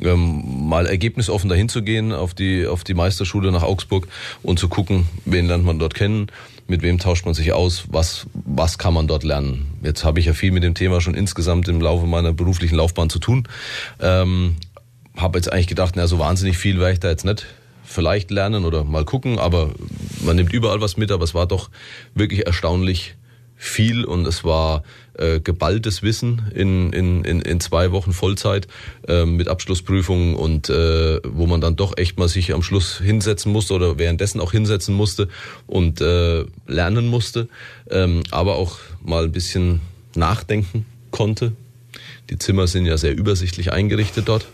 ähm, mal ergebnisoffen dahin zu gehen auf die, auf die Meisterschule nach Augsburg und zu gucken, wen lernt man dort kennen, mit wem tauscht man sich aus, was, was kann man dort lernen. Jetzt habe ich ja viel mit dem Thema schon insgesamt im Laufe meiner beruflichen Laufbahn zu tun. Ähm, habe jetzt eigentlich gedacht, na so wahnsinnig viel werde ich da jetzt nicht vielleicht lernen oder mal gucken, aber man nimmt überall was mit, aber es war doch wirklich erstaunlich viel und es war äh, geballtes Wissen in, in, in, in zwei Wochen Vollzeit äh, mit Abschlussprüfungen und äh, wo man dann doch echt mal sich am Schluss hinsetzen musste oder währenddessen auch hinsetzen musste und äh, lernen musste, ähm, aber auch mal ein bisschen nachdenken konnte. Die Zimmer sind ja sehr übersichtlich eingerichtet dort.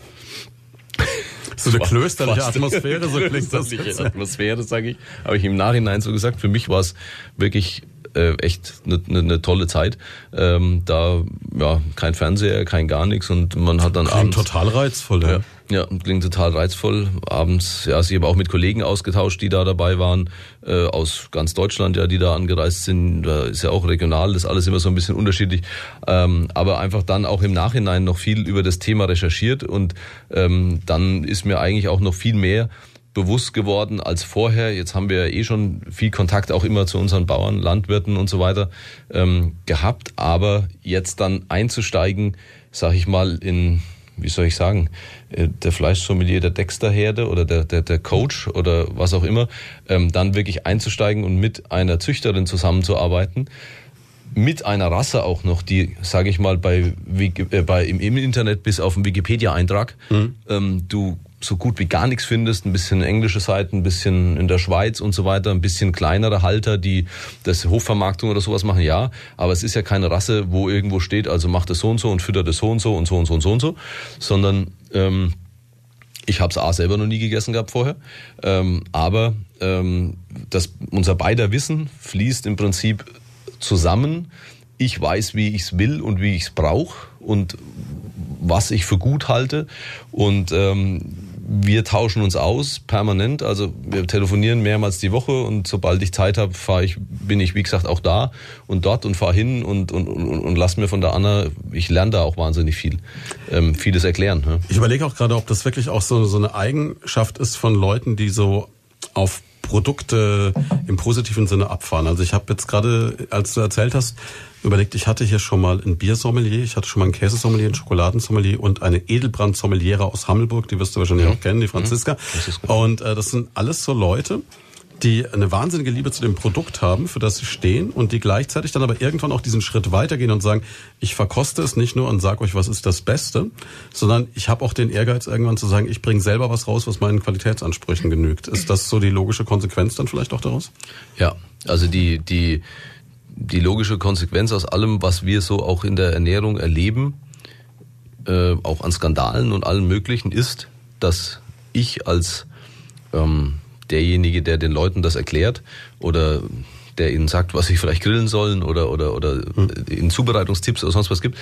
So eine klösterliche Fast. Atmosphäre, so klingt das. Klösterliche Atmosphäre, sage ich. Habe ich im Nachhinein so gesagt. Für mich war es wirklich äh, echt eine ne, ne tolle Zeit. Ähm, da ja kein Fernseher, kein gar nichts und man hat dann Klingt abends total reizvoll, ja. ja, klingt total reizvoll. Abends, ja, sich aber auch mit Kollegen ausgetauscht, die da dabei waren, äh, aus ganz Deutschland, ja, die da angereist sind. Da ist ja auch regional, das ist alles immer so ein bisschen unterschiedlich. Ähm, aber einfach dann auch im Nachhinein noch viel über das Thema recherchiert und ähm, dann ist mir eigentlich auch noch viel mehr bewusst geworden als vorher. Jetzt haben wir ja eh schon viel Kontakt auch immer zu unseren Bauern, Landwirten und so weiter ähm, gehabt. Aber jetzt dann einzusteigen, sag ich mal, in wie soll ich sagen, äh, der Fleischsommelier der Dexter-Herde oder der, der, der Coach oder was auch immer, ähm, dann wirklich einzusteigen und mit einer Züchterin zusammenzuarbeiten, mit einer Rasse auch noch, die, sage ich mal, bei, äh, bei im, im Internet bis auf den Wikipedia-Eintrag, ähm, du so gut wie gar nichts findest, ein bisschen englische Seiten, ein bisschen in der Schweiz und so weiter, ein bisschen kleinere Halter, die das Hofvermarktung oder sowas machen, ja, aber es ist ja keine Rasse, wo irgendwo steht, also macht es so und so und füttert es so und so und so und so und so und so, sondern ähm, ich habe es A selber noch nie gegessen gehabt vorher, ähm, aber ähm, das, unser beider Wissen fließt im Prinzip zusammen. Ich weiß, wie ich es will und wie ich es brauche und was ich für gut halte. Und ähm, wir tauschen uns aus permanent. Also wir telefonieren mehrmals die Woche und sobald ich Zeit habe, fahr ich, bin ich wie gesagt auch da und dort und fahre hin und, und, und, und lass mir von der Anna, ich lerne da auch wahnsinnig viel, ähm, vieles erklären. Ne? Ich überlege auch gerade, ob das wirklich auch so, so eine Eigenschaft ist von Leuten, die so auf Produkte im positiven Sinne abfahren. Also ich habe jetzt gerade, als du erzählt hast, überlegt, ich hatte hier schon mal ein Biersommelier, ich hatte schon mal ein Käsesommelier, ein Schokoladensommelier und eine Edelbrandsommeliere aus Hammelburg, die wirst du wahrscheinlich auch kennen, die Franziska. Franziska. Und äh, das sind alles so Leute, die eine wahnsinnige Liebe zu dem Produkt haben, für das sie stehen und die gleichzeitig dann aber irgendwann auch diesen Schritt weitergehen und sagen, ich verkoste es nicht nur und sage euch, was ist das Beste, sondern ich habe auch den Ehrgeiz irgendwann zu sagen, ich bringe selber was raus, was meinen Qualitätsansprüchen genügt. Ist das so die logische Konsequenz dann vielleicht auch daraus? Ja, also die, die, die logische Konsequenz aus allem, was wir so auch in der Ernährung erleben, äh, auch an Skandalen und allem Möglichen, ist, dass ich als ähm, derjenige, der den Leuten das erklärt oder der ihnen sagt, was sie vielleicht grillen sollen oder oder oder hm. ihnen Zubereitungstipps oder sonst was gibt,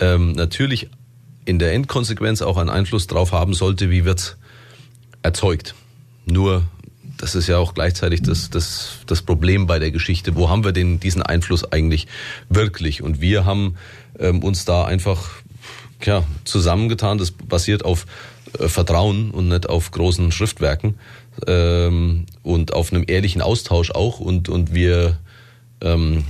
ähm, natürlich in der Endkonsequenz auch einen Einfluss darauf haben sollte, wie wird's erzeugt. Nur das ist ja auch gleichzeitig das, das, das Problem bei der Geschichte. Wo haben wir denn diesen Einfluss eigentlich wirklich? Und wir haben ähm, uns da einfach ja, zusammengetan. Das basiert auf äh, Vertrauen und nicht auf großen Schriftwerken ähm, und auf einem ehrlichen Austausch auch. Und, und wir ähm,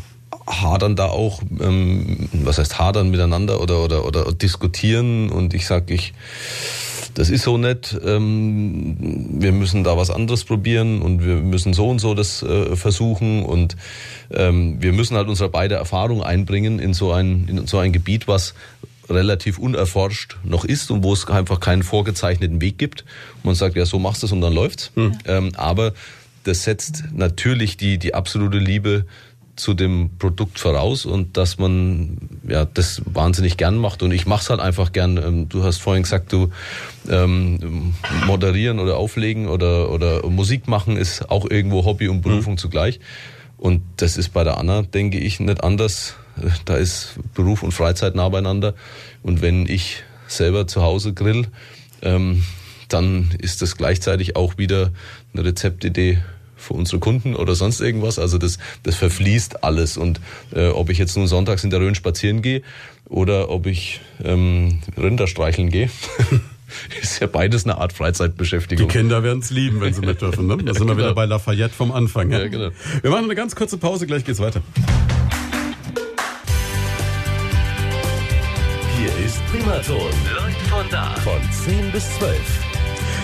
hadern da auch, ähm, was heißt hadern miteinander oder, oder, oder diskutieren. Und ich sage, ich, das ist so nett, ähm, wir müssen da was anderes probieren und wir müssen so und so das äh, versuchen und ähm, wir müssen halt unsere beide Erfahrung einbringen in so ein, in so ein Gebiet, was relativ unerforscht noch ist und wo es einfach keinen vorgezeichneten Weg gibt. Und man sagt, ja, so machst du es und dann läuft's. Mhm. Ähm, aber das setzt natürlich die, die absolute Liebe zu dem Produkt voraus und dass man ja das wahnsinnig gern macht und ich mache es halt einfach gern. Ähm, du hast vorhin gesagt, du ähm, moderieren oder auflegen oder oder Musik machen ist auch irgendwo Hobby und Berufung mhm. zugleich und das ist bei der Anna denke ich nicht anders da ist Beruf und Freizeit nah beieinander. Und wenn ich selber zu Hause grill, ähm, dann ist das gleichzeitig auch wieder eine Rezeptidee für unsere Kunden oder sonst irgendwas. Also das, das verfließt alles. Und äh, ob ich jetzt nun sonntags in der Rhön spazieren gehe oder ob ich ähm, Rinder streicheln gehe, ist ja beides eine Art Freizeitbeschäftigung. Die Kinder werden es lieben, wenn sie mit dürfen. Ne? Da sind wir genau. wieder bei Lafayette vom Anfang. Ja? ja, genau. Wir machen eine ganz kurze Pause, gleich geht's weiter. Primaton. Läuft von da. Von 10 bis 12.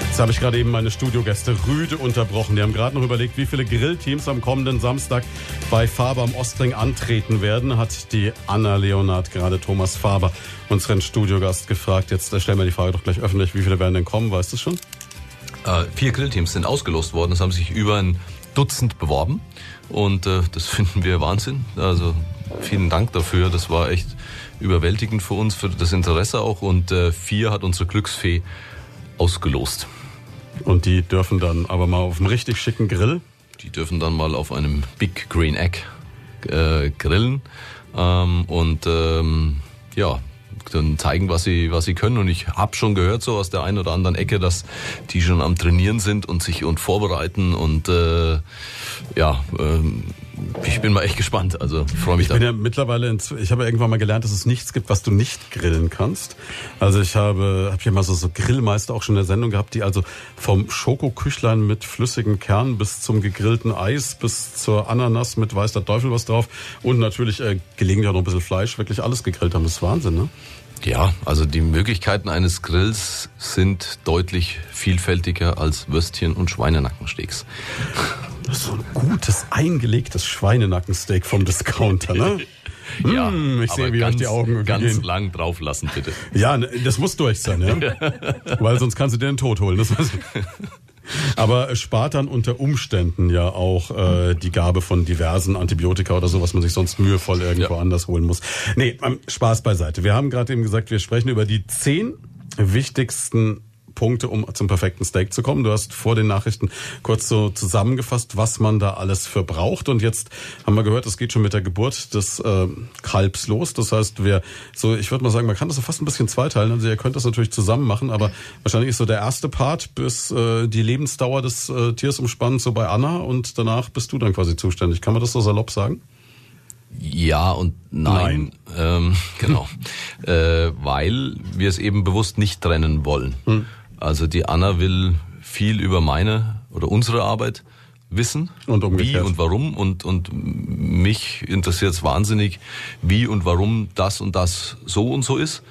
Jetzt habe ich gerade eben meine Studiogäste rüde unterbrochen. Die haben gerade noch überlegt, wie viele Grillteams am kommenden Samstag bei Faber am Ostring antreten werden. Hat die Anna Leonard gerade Thomas Faber, unseren Studiogast, gefragt. Jetzt stellen wir die Frage doch gleich öffentlich. Wie viele werden denn kommen? Weißt du schon? Äh, vier Grillteams sind ausgelost worden. Es haben sich über ein Dutzend beworben. Und äh, das finden wir Wahnsinn. Also vielen Dank dafür. Das war echt überwältigend für uns, für das Interesse auch. Und äh, vier hat unsere Glücksfee ausgelost. Und die dürfen dann aber mal auf einem richtig schicken Grill? Die dürfen dann mal auf einem Big Green Egg äh, grillen. Ähm, und ähm, ja, dann zeigen, was sie, was sie können. Und ich habe schon gehört, so aus der einen oder anderen Ecke, dass die schon am Trainieren sind und sich und vorbereiten. Und äh, ja, ähm, ich bin mal echt gespannt. Also freue mich ich bin ja mittlerweile, in, ich habe irgendwann mal gelernt, dass es nichts gibt, was du nicht grillen kannst. Also ich habe, habe hier mal so, so Grillmeister auch schon in der Sendung gehabt, die also vom Schokoküchlein mit flüssigen Kern bis zum gegrillten Eis bis zur Ananas mit weiß der Teufel was drauf und natürlich äh, gelegentlich auch noch ein bisschen Fleisch, wirklich alles gegrillt haben. Das ist Wahnsinn, ne? Ja, also die Möglichkeiten eines Grills sind deutlich vielfältiger als Würstchen und Schweinenackensteaks. Das ist so ein gutes, eingelegtes Schweinenackensteak vom Discounter, ne? Ja, mmh, ich sehe, wie ganz, euch die Augen ganz gehen. lang drauf lassen, bitte. Ja, ne, das muss durch sein, ja. Weil sonst kannst du dir den Tod holen. Das aber spart dann unter Umständen ja auch äh, die Gabe von diversen Antibiotika oder so, was man sich sonst mühevoll irgendwo ja. anders holen muss. Nee, ähm, Spaß beiseite. Wir haben gerade eben gesagt, wir sprechen über die zehn wichtigsten Punkte, um zum perfekten Steak zu kommen. Du hast vor den Nachrichten kurz so zusammengefasst, was man da alles für braucht. Und jetzt haben wir gehört, es geht schon mit der Geburt des äh, Kalbs los. Das heißt, wir so, ich würde mal sagen, man kann das so fast ein bisschen zweiteilen. Also ihr könnt das natürlich zusammen machen, aber wahrscheinlich ist so der erste Part, bis äh, die Lebensdauer des äh, Tiers umspannt, so bei Anna und danach bist du dann quasi zuständig. Kann man das so salopp sagen? Ja und nein. nein. Ähm, genau. äh, weil wir es eben bewusst nicht trennen wollen. Hm. Also die Anna will viel über meine oder unsere Arbeit wissen, und wie und warum und und mich interessiert es wahnsinnig, wie und warum das und das so und so ist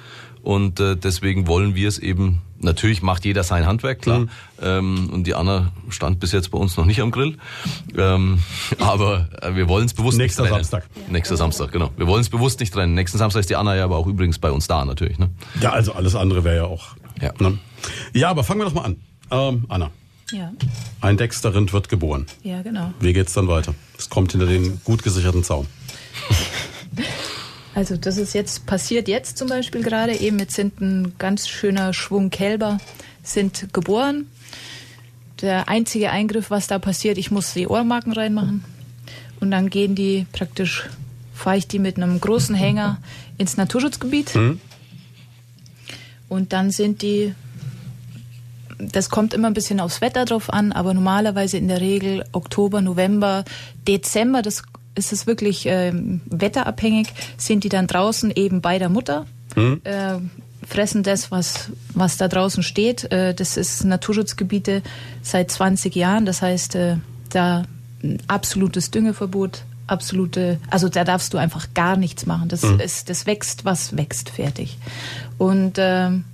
Und äh, deswegen wollen wir es eben, natürlich macht jeder sein Handwerk, klar. Mhm. Ähm, und die Anna stand bis jetzt bei uns noch nicht am Grill. Ähm, aber äh, wir wollen es bewusst Nächster nicht trennen. Samstag. Nächster Samstag, genau. Wir wollen es bewusst nicht trennen. Nächsten Samstag ist die Anna ja aber auch übrigens bei uns da natürlich. Ne? Ja, also alles andere wäre ja auch. Ja. Ne? Ja, aber fangen wir doch mal an. Ähm, Anna, Ja, ein Dexter-Rind wird geboren. ja, genau. Wie geht's dann weiter? Es kommt hinter den gut gesicherten Zaun. Also das ist jetzt passiert jetzt zum Beispiel gerade eben. Jetzt sind ein ganz schöner Schwung Kälber sind geboren. Der einzige Eingriff, was da passiert, ich muss die Ohrmarken reinmachen und dann gehen die praktisch fahre ich die mit einem großen Hänger ins Naturschutzgebiet und dann sind die das kommt immer ein bisschen aufs Wetter drauf an, aber normalerweise in der Regel Oktober, November, Dezember, das ist es wirklich ähm, wetterabhängig, sind die dann draußen eben bei der Mutter, äh, fressen das, was, was da draußen steht. Äh, das ist Naturschutzgebiete seit 20 Jahren, das heißt, äh, da ein absolutes Düngeverbot, absolute, also da darfst du einfach gar nichts machen. Das, ist, das wächst, was wächst, fertig. Und ähm,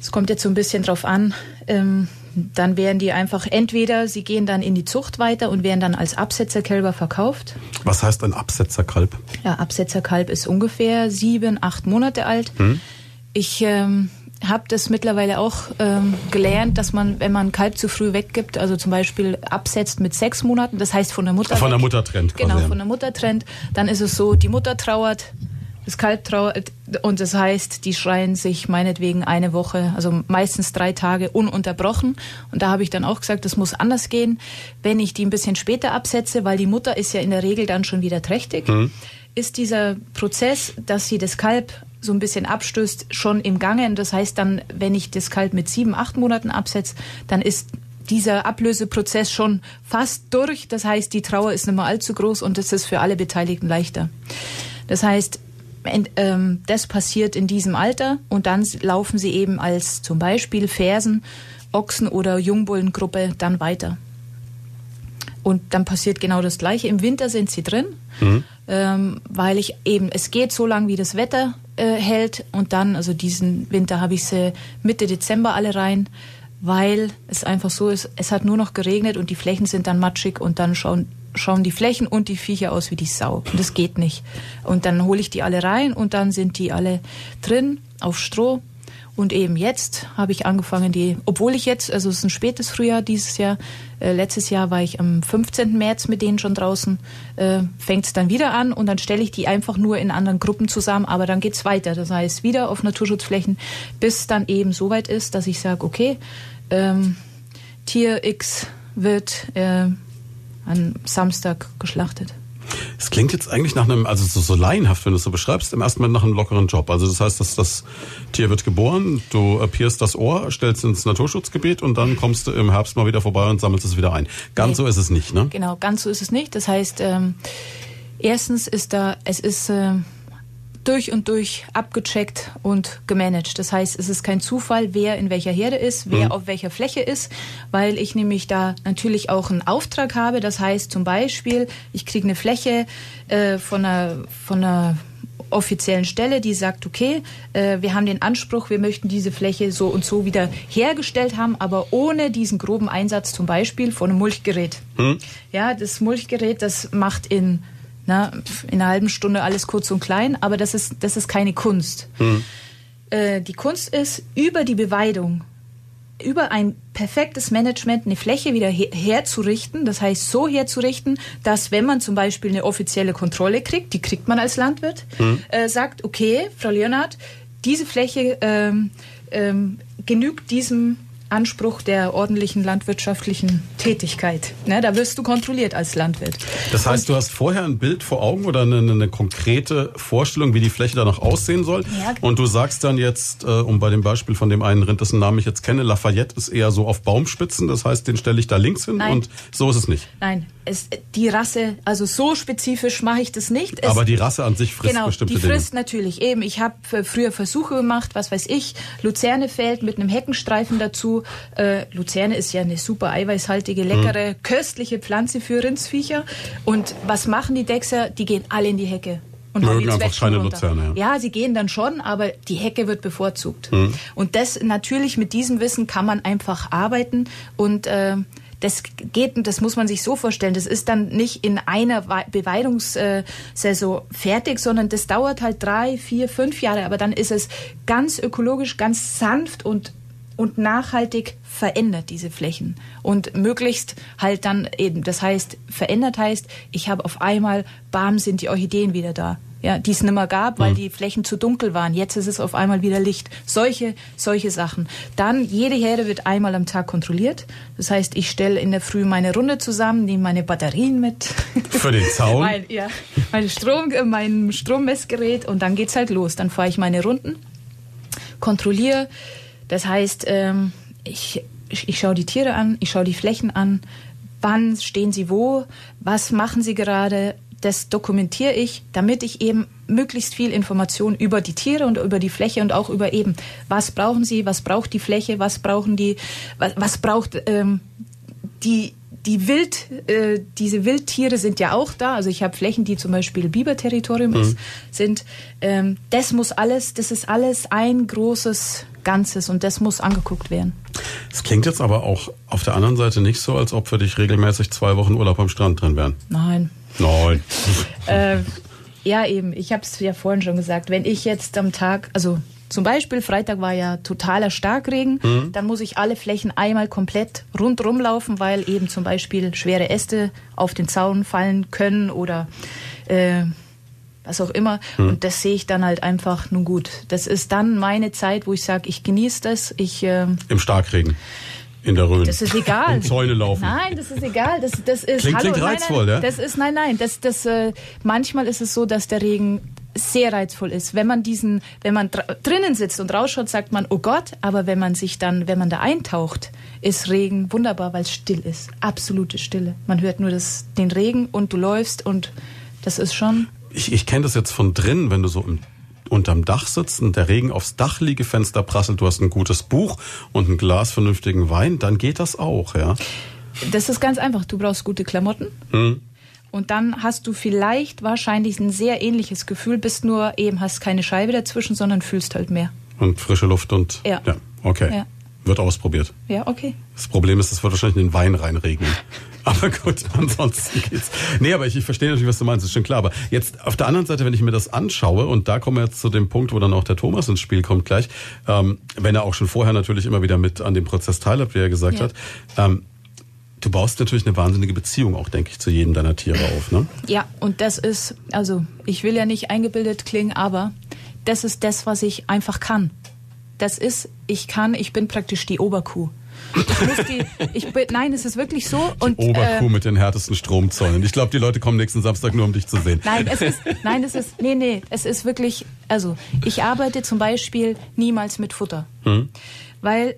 es kommt jetzt so ein bisschen drauf an. Ähm, dann werden die einfach entweder sie gehen dann in die Zucht weiter und werden dann als Absetzerkälber verkauft. Was heißt ein Absetzerkalb? Ja, Absetzerkalb ist ungefähr sieben, acht Monate alt. Ich ähm, habe das mittlerweile auch ähm, gelernt, dass man, wenn man Kalb zu früh weggibt, also zum Beispiel absetzt mit sechs Monaten, das heißt von der Mutter Von der weg, Mutter trennt quasi. Genau, von der Mutter trennt. Dann ist es so, die Mutter trauert, das Kalb trauert und das heißt, die schreien sich meinetwegen eine Woche, also meistens drei Tage ununterbrochen. Und da habe ich dann auch gesagt, das muss anders gehen, wenn ich die ein bisschen später absetze, weil die Mutter ist ja in der Regel dann schon wieder trächtig. Ist dieser Prozess, dass sie das Kalb so ein bisschen abstößt, schon im Gange. Das heißt dann, wenn ich das Kalb mit sieben, acht Monaten absetze, dann ist dieser Ablöseprozess schon fast durch. Das heißt, die Trauer ist nicht mehr allzu groß und es ist für alle Beteiligten leichter. Das heißt, ähm, das passiert in diesem Alter und dann laufen sie eben als zum Beispiel Fersen, Ochsen oder Jungbullengruppe dann weiter. Und dann passiert genau das Gleiche. Im Winter sind sie drin, ähm, weil ich eben, es geht so lang, wie das Wetter äh, hält. Und dann, also diesen Winter habe ich sie Mitte Dezember alle rein, weil es einfach so ist, es hat nur noch geregnet und die Flächen sind dann matschig und dann schauen, schauen die Flächen und die Viecher aus wie die Sau. Und das geht nicht. Und dann hole ich die alle rein und dann sind die alle drin auf Stroh. Und eben jetzt habe ich angefangen, die, obwohl ich jetzt, also es ist ein spätes Frühjahr dieses Jahr, äh, letztes Jahr war ich am 15. März mit denen schon draußen, äh, fängt es dann wieder an und dann stelle ich die einfach nur in anderen Gruppen zusammen, aber dann geht's weiter. Das heißt, wieder auf Naturschutzflächen, bis dann eben so weit ist, dass ich sage, okay, ähm, Tier X wird äh, am Samstag geschlachtet. Es klingt jetzt eigentlich nach einem, also so, so laienhaft, wenn du es so beschreibst, im ersten Moment nach einem lockeren Job. Also das heißt, dass das Tier wird geboren, du pierst das Ohr, stellst ins Naturschutzgebiet und dann kommst du im Herbst mal wieder vorbei und sammelst es wieder ein. Ganz Nee. so ist es nicht, ne? Genau, ganz so ist es nicht. Das heißt, ähm, erstens ist da, es ist ähm, durch und durch abgecheckt und gemanagt. Das heißt, es ist kein Zufall, wer in welcher Herde ist, wer auf welcher Fläche ist, weil ich nämlich da natürlich auch einen Auftrag habe. Das heißt zum Beispiel, ich kriege eine Fläche äh, von einer, von einer offiziellen Stelle, die sagt, okay, äh, wir haben den Anspruch, wir möchten diese Fläche so und so wieder hergestellt haben, aber ohne diesen groben Einsatz zum Beispiel von einem Mulchgerät. Ja, das Mulchgerät, das macht in, na, in einer halben Stunde alles kurz und klein, aber das ist, das ist keine Kunst. Äh, die Kunst ist, über die Beweidung, über ein perfektes Management eine Fläche wieder her herzurichten, das heißt so herzurichten, dass wenn man zum Beispiel eine offizielle Kontrolle kriegt, die kriegt man als Landwirt, äh, sagt, okay, Frau Leonhardt, diese Fläche ähm, ähm, genügt diesem Anspruch der ordentlichen landwirtschaftlichen Tätigkeit. Ne, da wirst du kontrolliert als Landwirt. Das heißt, du hast vorher ein Bild vor Augen oder eine, eine konkrete Vorstellung, wie die Fläche danach aussehen soll. Ja. genau. Und du sagst dann jetzt, äh, um bei dem Beispiel von dem einen Rind, dessen Namen ich jetzt kenne, Lafayette ist eher so auf Baumspitzen. Das heißt, den stelle ich da links hin Nein. und so ist es nicht. Nein, es, die Rasse, also so spezifisch mache ich das nicht. Es, Aber die Rasse an sich frisst genau, bestimmte die Dinge. frisst natürlich eben. Ich habe früher Versuche gemacht, was weiß ich, Luzernefeld mit einem Heckenstreifen dazu. Äh, Luzerne ist ja eine super eiweißhaltige, leckere, Hm. köstliche Pflanze für Rindsviecher. Und was machen die Dechser? Die gehen alle in die Hecke. und Mögen einfach keine. Luzerne, ja. Ja, sie gehen dann schon, aber die Hecke wird bevorzugt. Mhm. Und das natürlich mit diesem Wissen kann man einfach arbeiten und äh, das geht, das muss man sich so vorstellen. Das ist dann nicht in einer Wei- Beweidungssaison fertig, sondern das dauert halt drei, vier, fünf Jahre. Aber dann ist es ganz ökologisch, ganz sanft und und nachhaltig verändert diese Flächen und möglichst halt dann eben, das heißt, verändert heißt, ich habe auf einmal, bam, sind die Orchideen wieder da. Ja, die es nimmer gab, weil die Flächen zu dunkel waren. Jetzt ist es auf einmal wieder Licht. Solche, solche Sachen. Dann, jede Herde wird einmal am Tag kontrolliert. Das heißt, ich stelle in der Früh meine Runde zusammen, nehme meine Batterien mit. Für den Zaun? mein, ja, mein, Strom, äh, mein Strommessgerät und dann geht's halt los. Dann fahre ich meine Runden, kontrolliere. Das heißt, ähm, ich, ich, schaue die Tiere an, ich schaue die Flächen an. Wann stehen sie wo? Was machen sie gerade? Das dokumentiere ich, damit ich eben möglichst viel Information über die Tiere und über die Fläche und auch über eben, was brauchen sie, was braucht die Fläche, was brauchen die, was, was braucht ähm, die, die Wild, äh, diese Wildtiere sind ja auch da. Also ich habe Flächen, die zum Beispiel Biberterritorium ist, sind. Ähm, das muss alles, das ist alles ein großes Ganzes und das muss angeguckt werden. Es klingt jetzt aber auch auf der anderen Seite nicht so, als ob für dich regelmäßig zwei Wochen Urlaub am Strand drin wären. Nein. Nein. äh, ja, eben. Ich habe es ja vorhin schon gesagt. Wenn ich jetzt am Tag, also zum Beispiel Freitag war ja totaler Starkregen, dann muss ich alle Flächen einmal komplett rundrum laufen, weil eben zum Beispiel schwere Äste auf den Zaun fallen können oder äh, was auch immer. Und das sehe ich dann halt einfach nun gut. Das ist dann meine Zeit, wo ich sage, ich genieße das. Ich ähm, Im Starkregen. In der Rhön. das ist egal. Um Zäune laufen. Nein, das ist egal. Das, das ist Klingt- hallo, klingt nein, reizvoll, nein, ja? Das ist nein, nein. Das, das äh, manchmal ist es so, dass der Regen sehr reizvoll ist. Wenn man diesen, wenn man dr drinnen sitzt und rausschaut, sagt man, oh Gott. Aber wenn man sich dann, wenn man da eintaucht, ist Regen wunderbar, weil es still ist. Absolute Stille. Man hört nur das, den Regen und du läufst und das ist schon. Ich, ich kenne das jetzt von drin, wenn du so im, unterm Dach sitzt und der Regen aufs Dachliegefenster prasselt, du hast ein gutes Buch und ein Glas vernünftigen Wein, dann geht das auch, ja. Das ist ganz einfach. Du brauchst gute Klamotten. Hm. Und dann hast du vielleicht wahrscheinlich ein sehr ähnliches Gefühl, bist nur eben hast keine Scheibe dazwischen, sondern fühlst halt mehr. Und frische Luft und Ja. okay. Ja. Wird ausprobiert. Ja, okay. Das Problem ist, es wird wahrscheinlich in den Wein reinregnen. Aber gut, ansonsten geht's. Nee, aber ich, ich verstehe natürlich, was du meinst, ist schon klar. Aber jetzt auf der anderen Seite, wenn ich mir das anschaue, und da kommen wir jetzt zu dem Punkt, wo dann auch der Thomas ins Spiel kommt gleich, ähm, wenn er auch schon vorher natürlich immer wieder mit an dem Prozess teilhabt, wie er gesagt Ja. hat, ähm, du baust natürlich eine wahnsinnige Beziehung auch, denke ich, zu jedem deiner Tiere auf, ne? Ja, und das ist, also ich will ja nicht eingebildet klingen, aber das ist das, was ich einfach kann. Das ist, ich kann, ich bin praktisch die Oberkuh. Ich muss die, ich bin, nein, es ist wirklich so. Und, Oberkuh äh, mit den härtesten Stromzäunen. Ich glaube, die Leute kommen nächsten Samstag nur, um dich zu sehen. Nein, es ist, nein, es ist, nee, nee, es ist wirklich, also ich arbeite zum Beispiel niemals mit Futter. Weil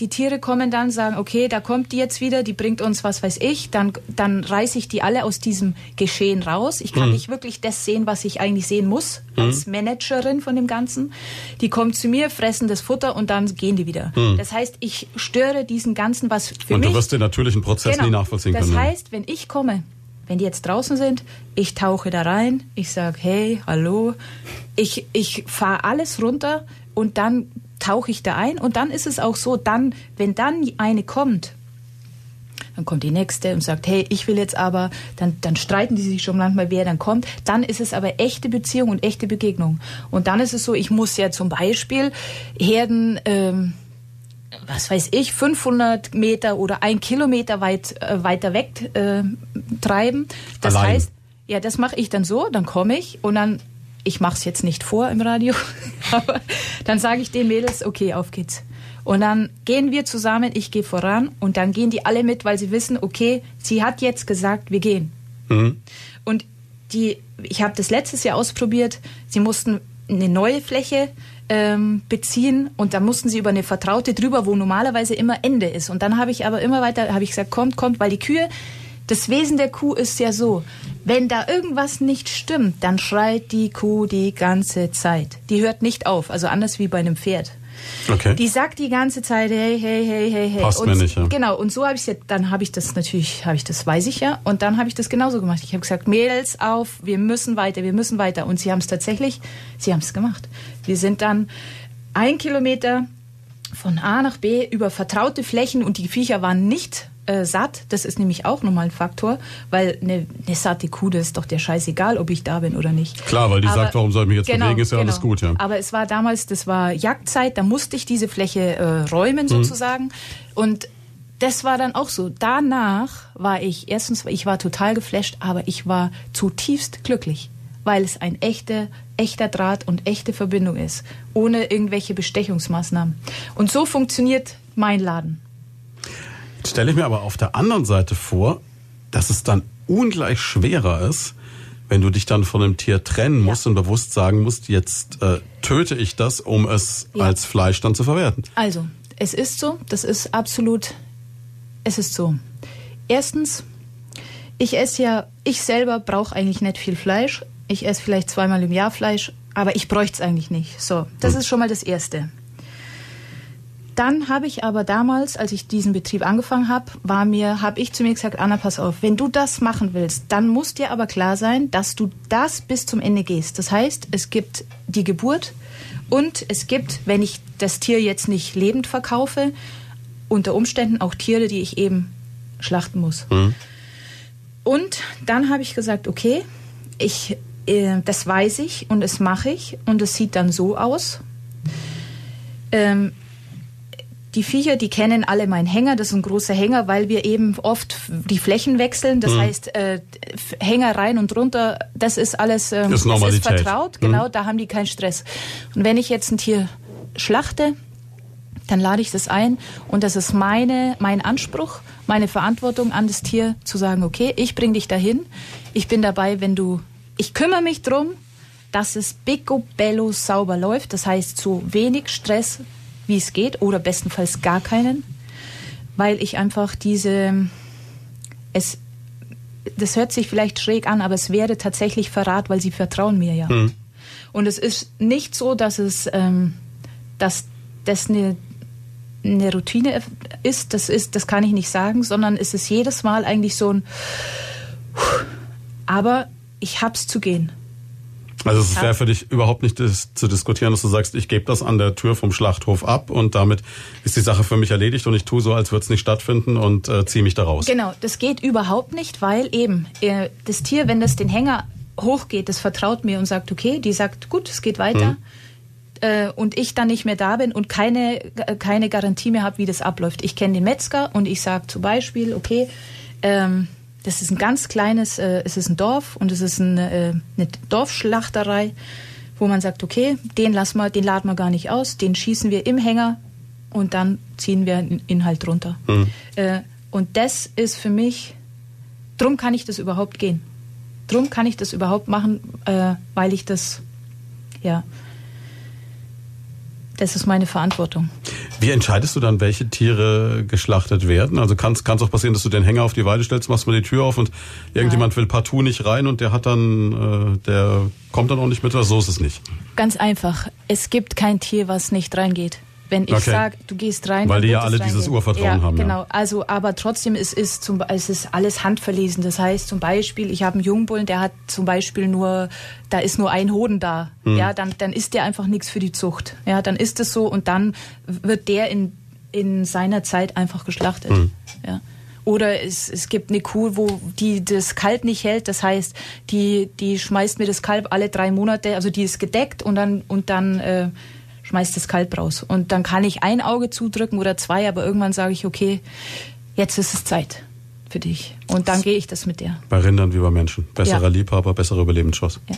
die Tiere kommen dann, sagen, okay, da kommt die jetzt wieder, die bringt uns was weiß ich, dann, dann reiße ich die alle aus diesem Geschehen raus. Ich kann nicht wirklich das sehen, was ich eigentlich sehen muss, als Managerin von dem Ganzen. Die kommen zu mir, fressen das Futter und dann gehen die wieder. Das heißt, ich störe diesen ganzen, was für Und mich... du wirst den natürlichen Prozess nie nachvollziehen Genau. das können. heißt, wenn ich komme, wenn die jetzt draußen sind, ich tauche da rein, ich sage, hey, hallo, ich, ich fahre alles runter und dann tauche ich da ein und dann ist es auch so, dann, wenn dann eine kommt, dann kommt die nächste und sagt, hey, ich will jetzt aber, dann, dann streiten die sich schon manchmal, wer dann kommt. Dann ist es aber echte Beziehung und echte Begegnung. Und dann ist es so, ich muss ja zum Beispiel Herden, ähm, was weiß ich, 500 Meter oder ein Kilometer weit äh, weiter weg äh, treiben. Das Allein. heißt, ja, das mache ich dann so, dann komme ich und dann, ich mache es jetzt nicht vor im Radio, aber dann sage ich den Mädels, okay, auf geht's. Und dann gehen wir zusammen, ich gehe voran und dann gehen die alle mit, weil sie wissen, okay, sie hat jetzt gesagt, wir gehen. Und die, ich habe das letztes Jahr ausprobiert. Sie mussten eine neue Fläche ähm, beziehen und da mussten sie über eine vertraute drüber, wo normalerweise immer Ende ist. Und dann habe ich aber immer weiter, habe ich gesagt, kommt, kommt, weil die Kühe, das Wesen der Kuh ist ja so, wenn da irgendwas nicht stimmt, dann schreit die Kuh die ganze Zeit. Die hört nicht auf, also anders wie bei einem Pferd. Okay. Die sagt die ganze Zeit, hey, hey, hey, hey, hey. Passt und mir nicht, ja. Genau, und so habe ich ja, dann habe ich das natürlich, habe ich das, weiß ich ja, und dann habe ich das genauso gemacht. Ich habe gesagt, Mädels auf, wir müssen weiter, wir müssen weiter. Und sie haben es tatsächlich, sie haben es gemacht. Wir sind dann ein Kilometer von A nach B über vertraute Flächen und die Viecher waren nicht äh, satt. Das ist nämlich auch nochmal ein Faktor, weil eine, eine satte Kuh, das ist doch der Scheiß egal, ob ich da bin oder nicht. Klar, weil die Aber- sagt, warum soll ich mich jetzt genau, bewegen, ist ja genau. alles gut, ja. Aber es war damals, das war Jagdzeit, da musste ich diese Fläche äh, räumen Mhm. sozusagen. Und das war dann auch so. Danach war ich, erstens, ich war total geflasht, aber ich war zutiefst glücklich, weil es ein echter, echter Draht und echte Verbindung ist, ohne irgendwelche Bestechungsmaßnahmen. Und so funktioniert mein Laden. Stelle ich mir aber auf der anderen Seite vor, dass es dann ungleich schwerer ist, wenn du dich dann von einem Tier trennen musst und bewusst sagen musst, jetzt äh, töte ich das, um es Ja. als Fleisch dann zu verwerten. Also, es ist so, das ist absolut, es ist so. Erstens, ich esse ja, ich selber brauche eigentlich nicht viel Fleisch. Ich esse vielleicht zweimal im Jahr Fleisch, aber ich bräuchte es eigentlich nicht. So, das ist schon mal das Erste. Dann habe ich aber damals, als ich diesen Betrieb angefangen habe, war mir, habe ich zu mir gesagt, Anna, pass auf, wenn du das machen willst, dann muss dir aber klar sein, dass du das bis zum Ende gehst. Das heißt, es gibt die Geburt und es gibt, wenn ich das Tier jetzt nicht lebend verkaufe, unter Umständen auch Tiere, die ich eben schlachten muss. Und dann habe ich gesagt, okay, ich, äh, das weiß ich und das mache ich und es sieht dann so aus. Ähm, die Viecher, die kennen alle meinen Hänger. Das ist ein großer Hänger, weil wir eben oft die Flächen wechseln. Das heißt, äh, Hänger rein und runter, das ist alles ähm, Ist das ist vertraut. Genau, da haben die keinen Stress. Und wenn ich jetzt ein Tier schlachte, dann lade ich das ein und das ist meine, mein Anspruch, meine Verantwortung an das Tier zu sagen, okay, ich bring dich dahin, ich bin dabei, wenn du, ich kümmere mich drum, dass es picobello sauber läuft, das heißt so wenig Stress, wie es geht oder bestenfalls gar keinen, weil ich einfach diese, es, das hört sich vielleicht schräg an, aber es wäre tatsächlich Verrat, weil sie vertrauen mir ja. Und es ist nicht so, dass es, ähm, dass das eine, eine Routine ist, das ist, das kann ich nicht sagen, sondern es ist jedes Mal eigentlich so ein, aber ich hab's zu gehen. Also es wäre für dich überhaupt nicht zu diskutieren, dass du sagst, ich gebe das an der Tür vom Schlachthof ab und damit ist die Sache für mich erledigt und ich tue so, als würde es nicht stattfinden und äh, ziehe mich da raus. Genau, das geht überhaupt nicht, weil eben äh, das Tier, wenn das den Hänger hochgeht, das vertraut mir und sagt, okay, die sagt, gut, es geht weiter. Äh, und ich dann nicht mehr da bin und keine, äh, keine Garantie mehr habe, wie das abläuft. Ich kenne den Metzger und ich sage zum Beispiel, okay, ähm, das ist ein ganz kleines, äh, es ist ein Dorf und es ist ein, äh, eine Dorfschlachterei, wo man sagt, okay, den lassen wir, den laden wir gar nicht aus, den schießen wir im Hänger und dann ziehen wir den Inhalt runter. Äh, und das ist für mich, drum kann ich das überhaupt gehen. Drum kann ich das überhaupt machen, äh, weil ich das, ja, das ist meine Verantwortung. Wie entscheidest du dann, welche Tiere geschlachtet werden? Also kann es auch passieren, dass du den Hänger auf die Weide stellst, machst mal die Tür auf und irgendjemand will partout nicht rein und der hat dann, äh, der kommt dann auch nicht mit oder so ist es nicht. Ganz einfach. Es gibt kein Tier, was nicht reingeht. Wenn ich Okay. sage, du gehst rein, Weil die ja alle dieses. Urvertrauen ja, haben, ja. Genau. Also, aber trotzdem es ist zum, es ist alles handverlesen. Das heißt zum Beispiel, ich habe einen Jungbullen, der hat zum Beispiel nur, da ist nur ein Hoden da. Hm. Ja, dann, dann ist der einfach nichts für die Zucht. Ja, dann ist es so und dann wird der in, in seiner Zeit einfach geschlachtet. Hm. Ja. Oder es, es gibt eine Kuh, wo die das Kalb nicht hält. Das heißt, die, die schmeißt mir das Kalb alle drei Monate, also die ist gedeckt und dann, und dann äh, schmeißt das Kalb raus. Und dann kann ich ein Auge zudrücken oder zwei, aber irgendwann sage ich, okay, jetzt ist es Zeit für dich. Und dann gehe ich das mit der. Bei Rindern wie bei Menschen. Besserer Ja. Liebhaber, bessere Überlebenschance. Ja.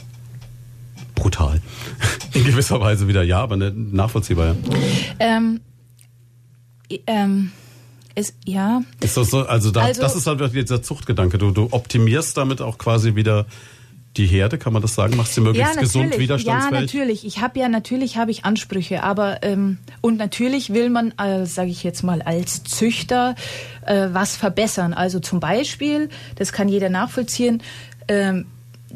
Brutal. In gewisser Weise wieder ja, aber ne- nachvollziehbar, ja. Ähm, ähm, es, ja, Ist das so, also, da, Also- das ist halt wirklich dieser Zuchtgedanke. Du, du optimierst damit auch quasi wieder die Herde, kann man das sagen? Machst sie möglichst gesund, Ja, widerstandsfähig? natürlich. Ich habe ja natürlich habe ich Ansprüche, aber ähm, und natürlich will man, äh, sage ich jetzt mal, als Züchter äh, was verbessern. Also zum Beispiel, das kann jeder nachvollziehen, ähm,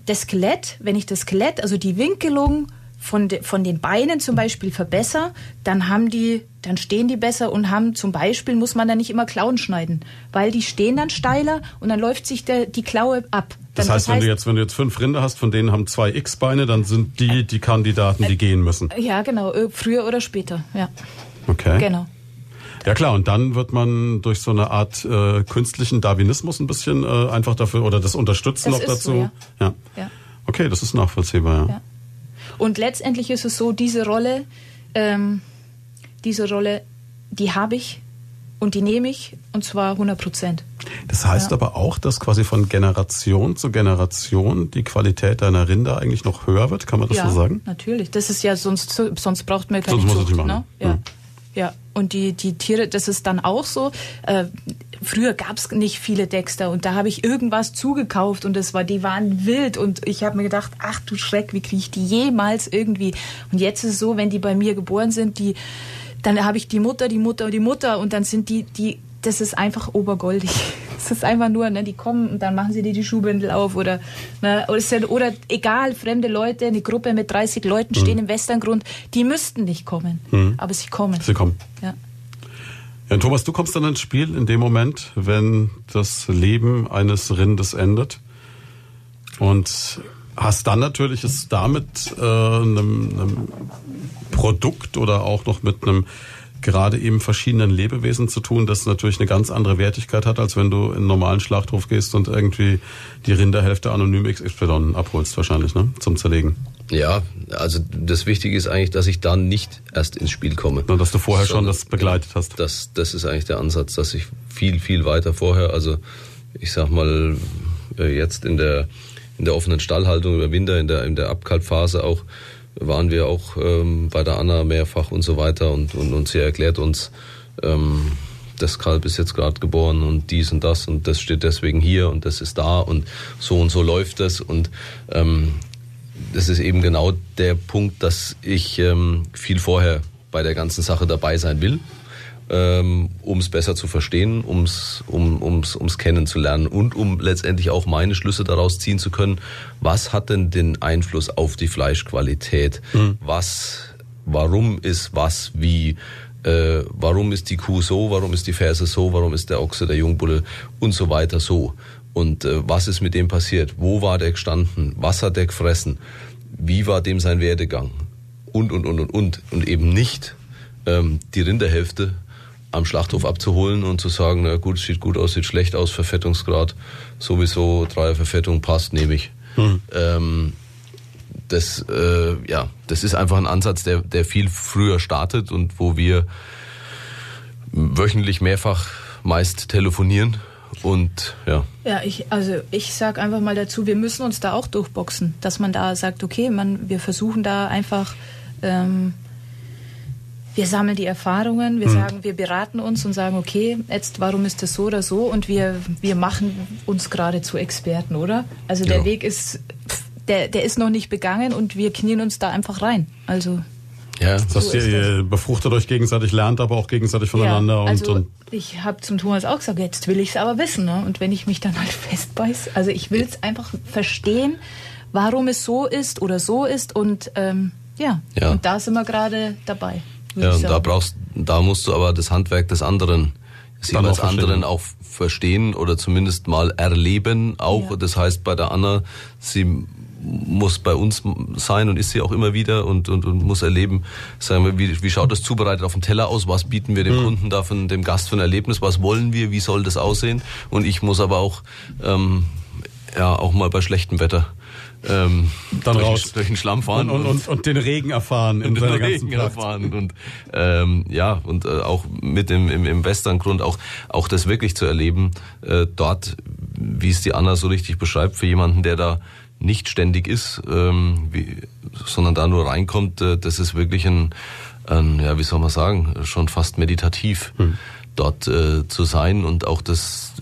das Skelett, wenn ich das Skelett, also die Winkelung von, de, von den Beinen zum Beispiel verbessere, dann haben die, dann stehen die besser und haben zum Beispiel muss man dann nicht immer Klauen schneiden, weil die stehen dann steiler und dann läuft sich der, die Klaue ab. Das Dann- heißt, wenn du jetzt, wenn du jetzt fünf Rinder hast, von denen haben zwei X-Beine, dann sind die die Kandidaten, die gehen müssen. ja genau, früher oder später, ja, Okay. genau. Ja klar, und dann wird man durch so eine Art äh, künstlichen Darwinismus ein bisschen äh, einfach dafür oder das Unterstützen Das noch ist dazu. so, ja. ja. Ja. Okay, das ist nachvollziehbar, ja. Ja. Und letztendlich ist es so, diese Rolle, ähm, diese Rolle, die habe ich und die nehme ich und zwar 100 Prozent. Das heißt Ja. aber auch, dass quasi von Generation zu Generation die Qualität deiner Rinder eigentlich noch höher wird, kann man das ja, so sagen? natürlich. Das ist ja sonst sonst braucht man keine Sonst muss es Zucht, nicht machen. ne? Ja. Ja. Ja, und die, die Tiere, das ist dann auch so. Äh, früher gab es nicht viele Dexter und da habe ich irgendwas zugekauft und das war, die waren wild und ich habe mir gedacht, ach du Schreck, wie kriege ich die jemals irgendwie? Und jetzt ist es so, wenn die bei mir geboren sind, die, dann habe ich die Mutter, die Mutter und die Mutter und dann sind die, die, das ist einfach obergoldig. Es ist einfach nur, ne, die kommen und dann machen sie dir die Schuhbündel auf oder, ne, oder, sind, oder egal, fremde Leute, eine Gruppe mit 30 Leuten stehen im Westerngrund, die müssten nicht kommen, aber sie kommen. Sie kommen. Ja. Ja, Thomas, du kommst dann ins Spiel in dem Moment, wenn das Leben eines Rindes endet und hast dann natürlich es damit äh, einem, einem Produkt oder auch noch mit einem gerade eben verschiedenen Lebewesen zu tun, das natürlich eine ganz andere Wertigkeit hat, als wenn du in einen normalen Schlachthof gehst und irgendwie die Rinderhälfte anonym XY abholst wahrscheinlich, ne? Zum Zerlegen. Ja, also das Wichtige ist eigentlich, dass ich dann nicht erst ins Spiel komme. Und dass du vorher schon das begleitet hast. Das, das ist eigentlich der Ansatz, dass ich viel, viel weiter vorher, also ich sag mal, äh, jetzt in der, in der offenen Stallhaltung über Winter, in der, in der Abkalbphase auch, waren wir auch ähm, bei der Anna mehrfach und so weiter und, und, und sie erklärt uns, ähm, das Kalb ist jetzt gerade geboren und dies und das und das steht deswegen hier und das ist da und so und so läuft das und ähm, das ist eben genau der Punkt, dass ich ähm, viel vorher bei der ganzen Sache dabei sein will, ähm, um es besser zu verstehen, um's, um ums, ums kennenzulernen und um letztendlich auch meine Schlüsse daraus ziehen zu können. Was hat denn den Einfluss auf die Fleischqualität? Was, warum ist was wie? Äh, warum ist die Kuh so? Warum ist die Ferse so? Warum ist der Ochse, der Jungbulle und so weiter so? Und äh, was ist mit dem passiert? Wo war der gestanden? Was hat der gefressen? Wie war dem sein Werdegang? Und, und, und, und, und. Und eben nicht ähm, die Rinderhälfte am Schlachthof abzuholen und zu sagen, na gut, sieht gut aus, sieht schlecht aus, Verfettungsgrad, sowieso Dreierverfettung passt, nehme ich. Ähm, das, äh, ja, das ist einfach ein Ansatz, der, der viel früher startet und wo wir wöchentlich mehrfach meist telefonieren und ja. Ja, ich, also ich sag einfach mal dazu, wir müssen uns da auch durchboxen, dass man da sagt, okay, man, wir versuchen da einfach, ähm, wir sammeln die Erfahrungen, wir sagen, wir beraten uns und sagen, okay, jetzt warum ist das so oder so und wir, wir machen uns gerade zu Experten, oder? Also der Ja. Weg ist, der, der ist noch nicht begangen und wir knien uns da einfach rein. Also Ja, Das heißt, So ist ihr, ihr befruchtet euch gegenseitig, lernt aber auch gegenseitig voneinander und, also und ich habe zum Thomas auch gesagt, jetzt will ich es aber wissen. Ne? Und wenn ich mich dann halt festbeiß, also ich will es einfach verstehen, warum es so ist oder so ist. Und ähm, ja. Ja. und da sind wir gerade dabei. Ja, und da brauchst, da musst du aber das Handwerk des anderen, des Dann jeweils auch verstehen. anderen auch verstehen oder zumindest mal erleben auch. Ja. Das heißt, bei der Anna, sie muss bei uns sein und ist sie auch immer wieder und, und, und muss erleben, sagen wir, wie, wie schaut das zubereitet auf dem Teller aus, was bieten wir dem Hm. Kunden da von dem Gast für ein Erlebnis, was wollen wir, wie soll das aussehen und ich muss aber auch, ähm, ja, auch mal bei schlechtem Wetter ähm, Dann durch, raus. Den, durch den Schlamm fahren und, und, und, und den Regen erfahren seiner den Regen erfahren und ähm, ja und äh, auch mit dem im, im Westerngrund auch auch das wirklich zu erleben äh, dort wie es die Anna so richtig beschreibt für jemanden der da nicht ständig ist ähm, wie, sondern da nur reinkommt äh, das ist wirklich ein, ein ja wie soll man sagen schon fast meditativ dort äh, zu sein und auch das,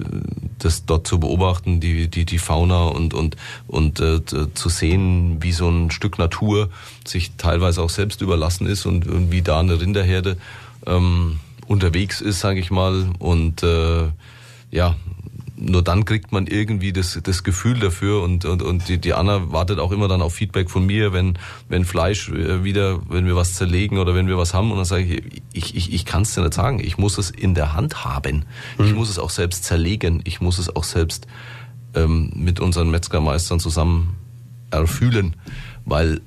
das dort zu beobachten, die, die, die Fauna und, und, und äh, zu sehen, wie so ein Stück Natur sich teilweise auch selbst überlassen ist und, und wie da eine Rinderherde ähm, unterwegs ist, sage ich mal. Und äh, ja, nur dann kriegt man irgendwie das, das Gefühl dafür und, und, und die, die Anna wartet auch immer dann auf Feedback von mir, wenn, wenn Fleisch äh, wieder, wenn wir was zerlegen oder wenn wir was haben und dann sage ich, ich, ich, ich kann es dir nicht sagen, ich muss es in der Hand haben, mhm. ich muss es auch selbst zerlegen, ich muss es auch selbst ähm, mit unseren Metzgermeistern zusammen erfühlen, weil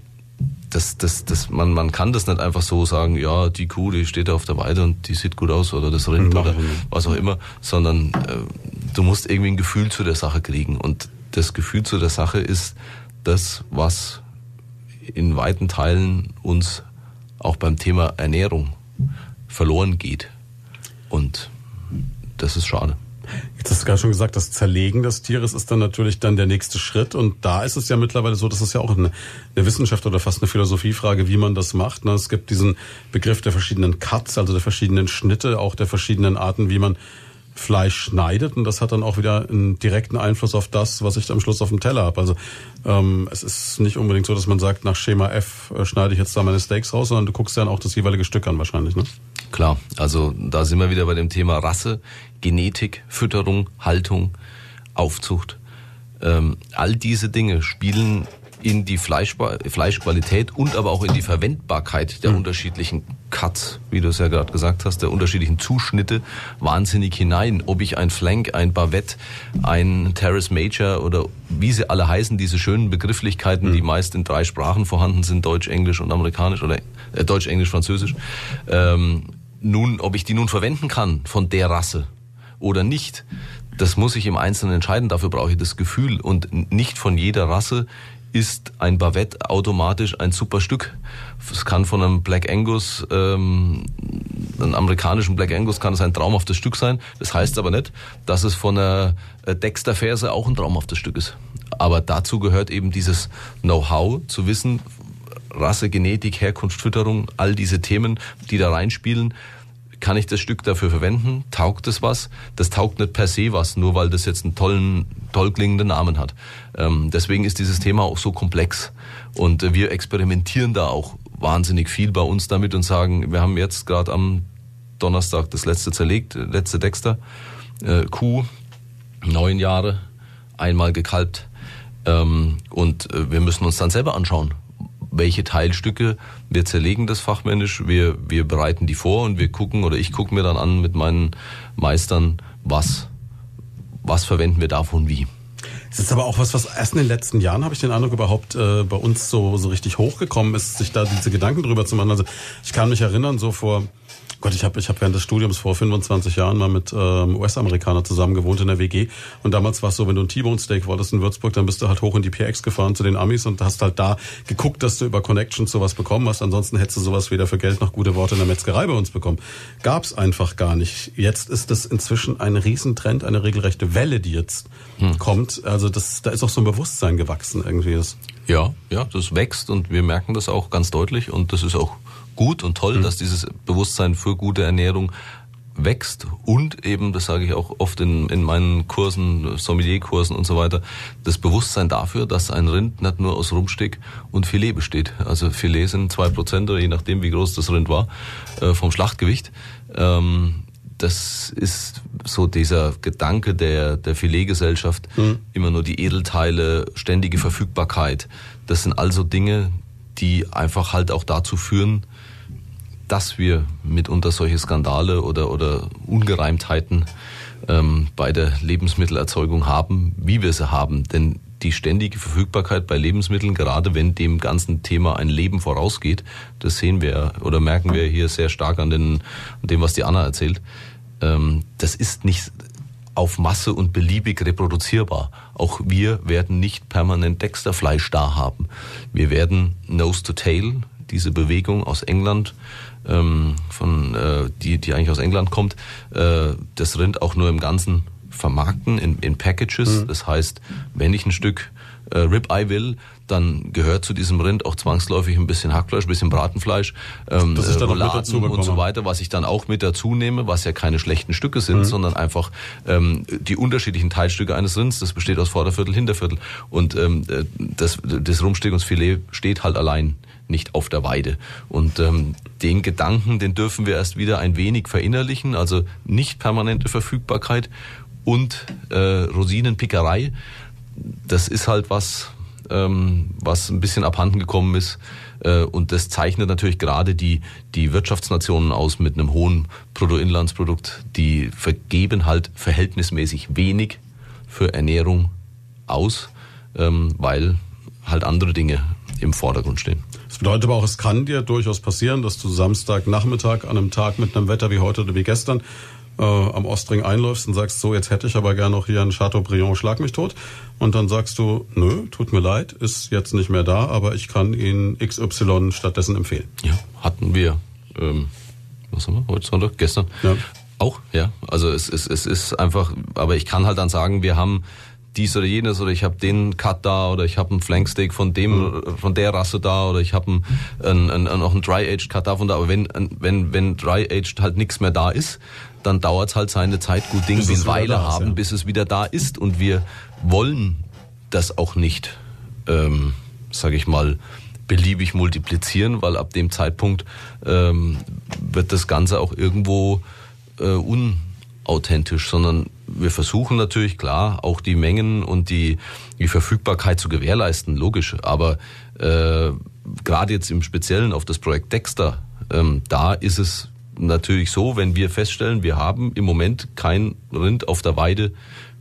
das, das, das, man, man kann das nicht einfach so sagen, ja, die Kuh, die steht da auf der Weide und die sieht gut aus oder das Rind Nein. oder was auch immer, sondern äh, du musst irgendwie ein Gefühl zu der Sache kriegen. Und das Gefühl zu der Sache ist das, was in weiten Teilen uns auch beim Thema Ernährung verloren geht. Und das ist schade. Jetzt hast du gerade schon gesagt, das Zerlegen des Tieres ist dann natürlich dann der nächste Schritt. Und da ist es ja mittlerweile so, das ist ja auch eine, eine Wissenschaft oder fast eine Philosophiefrage, wie man das macht. Ne? Es gibt diesen Begriff der verschiedenen Cuts, also der verschiedenen Schnitte, auch der verschiedenen Arten, wie man Fleisch schneidet und das hat dann auch wieder einen direkten Einfluss auf das, was ich am Schluss auf dem Teller habe. Also ähm, es ist nicht unbedingt so, dass man sagt, nach Schema F äh, schneide ich jetzt da meine Steaks raus, sondern du guckst dann auch das jeweilige Stück an wahrscheinlich, ne? Klar, also da sind wir wieder bei dem Thema Rasse, Genetik, Fütterung, Haltung, Aufzucht. Ähm, all diese Dinge spielen in die Fleischqualität und aber auch in die Verwendbarkeit der mhm. unterschiedlichen Cuts, wie du es ja gerade gesagt hast, der unterschiedlichen Zuschnitte wahnsinnig hinein. Ob ich ein Flank, ein Bavette, ein Terrace Major oder wie sie alle heißen, diese schönen Begrifflichkeiten, mhm. die meist in drei Sprachen vorhanden sind, Deutsch, Englisch und Amerikanisch oder äh, Deutsch, Englisch, Französisch. Ähm, nun, ob ich die nun verwenden kann von der Rasse oder nicht, das muss ich im Einzelnen entscheiden. Dafür brauche ich das Gefühl und nicht von jeder Rasse ist ein Bavette automatisch ein super Stück. Es kann von einem Black Angus, ähm, einem amerikanischen Black Angus kann es ein traumhaftes Stück sein. Das heißt aber nicht, dass es von einer äh, Dexter Ferse auch ein traumhaftes Stück ist. Aber dazu gehört eben dieses Know-how, zu wissen, Rasse, Genetik, Herkunft, Fütterung, all diese Themen, die da reinspielen kann ich das Stück dafür verwenden? Taugt es was? Das taugt nicht per se was, nur weil das jetzt einen tollen, toll klingenden Namen hat. Ähm, deswegen ist dieses Thema auch so komplex. Und äh, wir experimentieren da auch wahnsinnig viel bei uns damit und sagen, wir haben jetzt gerade am Donnerstag das letzte zerlegt, letzte Dexter, äh, Kuh, neun Jahre, einmal gekalbt. Ähm, und äh, wir müssen uns dann selber anschauen, welche Teilstücke wir zerlegen das fachmännisch, wir, wir bereiten die vor und wir gucken oder ich gucke mir dann an mit meinen Meistern, was, was verwenden wir davon wie. Es ist aber auch was, was erst in den letzten Jahren, habe ich den Eindruck, überhaupt äh, bei uns so, so richtig hochgekommen ist, sich da diese Gedanken drüber zu machen. Also ich kann mich erinnern, so vor Gott, ich habe ich hab während des Studiums vor 25 Jahren mal mit ähm, US-Amerikaner zusammen gewohnt in der WG. Und damals war es so, wenn du ein T-Bone Steak wolltest in Würzburg, dann bist du halt hoch in die PX gefahren zu den Amis und hast halt da geguckt, dass du über Connections sowas bekommen hast. Ansonsten hättest du sowas weder für Geld noch gute Worte in der Metzgerei bei uns bekommen. Gab's einfach gar nicht. Jetzt ist das inzwischen ein Riesentrend, eine regelrechte Welle, die jetzt hm. kommt. Also das, da ist auch so ein Bewusstsein gewachsen irgendwie. Das. Ja, ja, das wächst und wir merken das auch ganz deutlich und das ist auch gut und toll, mhm. dass dieses Bewusstsein für gute Ernährung wächst und eben, das sage ich auch oft in, in meinen Kursen, Sommelierkursen und so weiter, das Bewusstsein dafür, dass ein Rind nicht nur aus Rumsteak und Filet besteht. Also Filet sind zwei Prozent oder je nachdem, wie groß das Rind war, äh, vom Schlachtgewicht. Ähm, das ist so dieser Gedanke der, der Filetgesellschaft, mhm. immer nur die Edelteile, ständige Verfügbarkeit. Das sind also Dinge, die einfach halt auch dazu führen, dass wir mitunter solche Skandale oder, oder Ungereimtheiten ähm, bei der Lebensmittelerzeugung haben, wie wir sie haben. Denn die ständige Verfügbarkeit bei Lebensmitteln, gerade wenn dem ganzen Thema ein Leben vorausgeht, das sehen wir oder merken wir hier sehr stark an, den, an dem, was die Anna erzählt, ähm, das ist nicht auf Masse und beliebig reproduzierbar. Auch wir werden nicht permanent Dexterfleisch da haben. Wir werden Nose to Tail, diese Bewegung aus England, ähm, von, äh, die, die eigentlich aus England kommt, äh, das Rind auch nur im Ganzen vermarkten in, in Packages. Mhm. Das heißt, wenn ich ein Stück äh, Ribeye will, dann gehört zu diesem Rind auch zwangsläufig ein bisschen Hackfleisch, ein bisschen Bratenfleisch, ähm, das ist dann Rouladen dazu und so weiter, was ich dann auch mit dazu nehme, was ja keine schlechten Stücke sind, mhm. sondern einfach ähm, die unterschiedlichen Teilstücke eines Rinds. Das besteht aus Vorderviertel, Hinterviertel und ähm, das, das Rumsteckungsfilet steht halt allein nicht auf der Weide. Und ähm, den Gedanken, den dürfen wir erst wieder ein wenig verinnerlichen, also nicht permanente Verfügbarkeit und äh, Rosinenpickerei. Das ist halt was, ähm, was ein bisschen abhanden gekommen ist. Äh, und das zeichnet natürlich gerade die, die Wirtschaftsnationen aus mit einem hohen Bruttoinlandsprodukt. Die vergeben halt verhältnismäßig wenig für Ernährung aus, ähm, weil halt andere Dinge im Vordergrund stehen. Das bedeutet aber auch, es kann dir durchaus passieren, dass du Samstagnachmittag an einem Tag mit einem Wetter wie heute oder wie gestern äh, am Ostring einläufst und sagst, so, jetzt hätte ich aber gerne noch hier einen Chateaubriand, schlag mich tot. Und dann sagst du, nö, tut mir leid, ist jetzt nicht mehr da, aber ich kann Ihnen XY stattdessen empfehlen. Ja, hatten wir, ähm, was haben wir, heute Sonntag, gestern? Ja. Auch, ja. Also es, es, es ist einfach, aber ich kann halt dann sagen, wir haben dies oder jenes oder ich habe den Cut da oder ich habe einen Flanksteak von dem von der Rasse da oder ich habe einen, einen, einen, noch einen Dry Aged Cut davon da. Aber wenn wenn wenn Dry Aged halt nichts mehr da ist, dann dauert es halt seine Zeit. Gut, Ding Bis Weile haben, ja. bis es wieder da ist und wir wollen das auch nicht, ähm, sage ich mal, beliebig multiplizieren, weil ab dem Zeitpunkt ähm, wird das Ganze auch irgendwo äh, unauthentisch, sondern wir versuchen natürlich klar auch die Mengen und die, die Verfügbarkeit zu gewährleisten, logisch. Aber äh, gerade jetzt im Speziellen auf das Projekt Dexter, ähm, da ist es natürlich so, wenn wir feststellen, wir haben im Moment kein Rind auf der Weide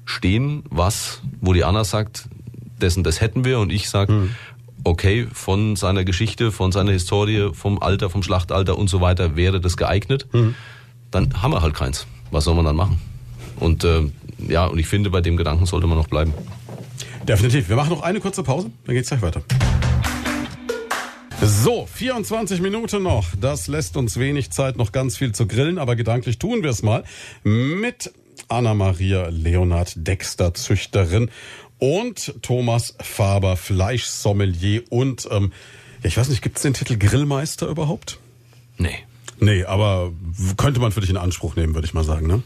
stehen, was, wo die Anna sagt, dessen das hätten wir und ich sage, okay, von seiner Geschichte, von seiner Historie, vom Alter, vom Schlachtalter und so weiter wäre das geeignet, dann haben wir halt keins. Was soll man dann machen? Und äh, ja, und ich finde, bei dem Gedanken sollte man noch bleiben. Definitiv. Wir machen noch eine kurze Pause, dann geht's gleich weiter. So, 24 Minuten noch. Das lässt uns wenig Zeit, noch ganz viel zu grillen, aber gedanklich tun wir es mal mit Anna-Maria Leonard Dexter, Züchterin und Thomas Faber, Fleischsommelier und, ähm, ich weiß nicht, gibt's den Titel Grillmeister überhaupt? Nee. Nee, aber könnte man für dich in Anspruch nehmen, würde ich mal sagen, ne?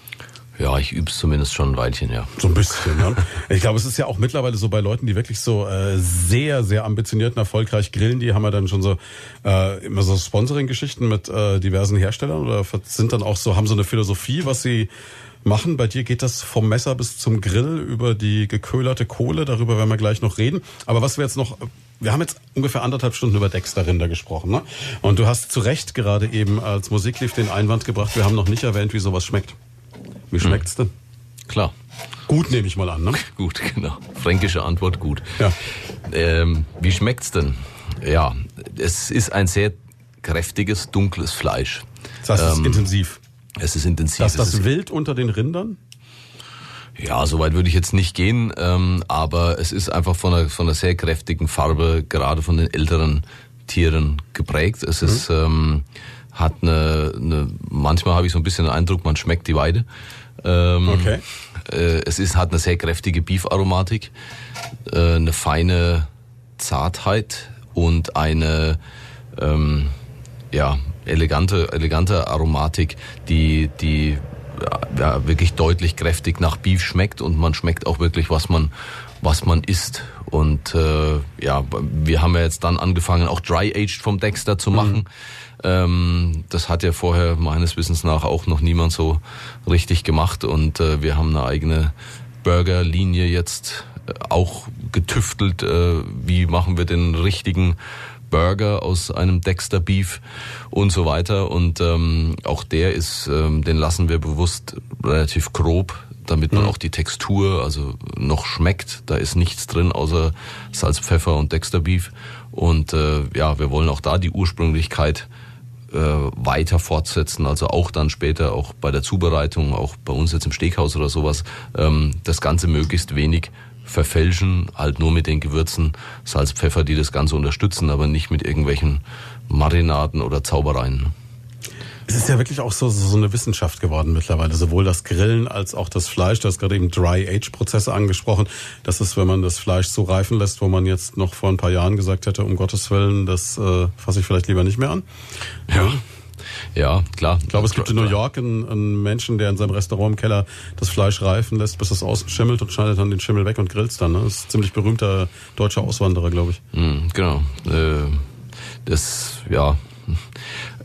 Ja, ich übe es zumindest schon ein Weilchen, ja. So ein bisschen, ne? Ich glaube, es ist ja auch mittlerweile so bei Leuten, die wirklich so äh, sehr, sehr ambitioniert und erfolgreich grillen, die haben ja dann schon so äh, immer so Sponsoring-Geschichten mit äh, diversen Herstellern oder sind dann auch so, haben so eine Philosophie, was sie machen. Bei dir geht das vom Messer bis zum Grill über die geköhlerte Kohle, darüber werden wir gleich noch reden. Aber was wir jetzt noch, wir haben jetzt ungefähr anderthalb Stunden über Dexter-Rinder gesprochen, ne? Und du hast zu Recht gerade eben als Musik den Einwand gebracht, wir haben noch nicht erwähnt, wie sowas schmeckt. Wie schmeckt's denn? Klar. Gut, nehme ich mal an, ne? Gut, genau. Fränkische Antwort, gut. Ja. Ähm, wie schmeckt's denn? Ja, es ist ein sehr kräftiges, dunkles Fleisch. Das heißt, es ist Ähm, intensiv. Es ist intensiv. Das, das ist, Wild unter den Rindern? ja, soweit würde ich jetzt nicht gehen, ähm, aber es ist einfach von einer, von einer sehr kräftigen Farbe, gerade von den älteren Tieren geprägt. Es ist, ähm, hat eine, eine manchmal habe ich so ein bisschen den Eindruck, man schmeckt die Weide. Ähm, Okay. Äh, es ist, hat eine sehr kräftige Beef-Aromatik, äh, eine feine Zartheit und eine ähm, ja, elegante, elegante Aromatik, die, die ja, wirklich deutlich kräftig nach Beef schmeckt und man schmeckt auch wirklich, was man, was man isst. Und äh, ja, wir haben ja jetzt dann angefangen, auch Dry-Aged vom Dexter zu machen. Ähm, das hat ja vorher meines Wissens nach auch noch niemand so richtig gemacht und äh, wir haben eine eigene Burgerlinie jetzt äh, auch getüftelt. Äh, wie machen wir den richtigen Burger aus einem Dexter Beef und so weiter. Und ähm, auch der ist, ähm, den lassen wir bewusst relativ grob, damit man auch die Textur also noch schmeckt. Da ist nichts drin außer Salz, Pfeffer und Dexter Beef. Und äh, ja, wir wollen auch da die Ursprünglichkeit weiter fortsetzen, also auch dann später auch bei der Zubereitung, auch bei uns jetzt im Steakhaus oder sowas, ähm, das Ganze möglichst wenig verfälschen, halt nur mit den Gewürzen, Salz, Pfeffer, die das Ganze unterstützen, aber nicht mit irgendwelchen Marinaden oder Zaubereien. Es ist ja wirklich auch so, so eine Wissenschaft geworden mittlerweile, sowohl das Grillen als auch das Fleisch. Du hast gerade eben Dry-Age-Prozesse angesprochen. Das ist, wenn man das Fleisch so reifen lässt, wo man jetzt noch vor ein paar Jahren gesagt hätte, um Gottes Willen, das äh, fasse ich vielleicht lieber nicht mehr an. Ja. Ja, klar. Ich glaube, es gibt in New York einen, einen Menschen, der in seinem Restaurant im Keller das Fleisch reifen lässt, bis es außen schimmelt und schneidet dann den Schimmel weg und grillt's dann. Ne? Das ist ein ziemlich berühmter deutscher Auswanderer, glaube ich. Mm, Genau. Äh, Das, ja.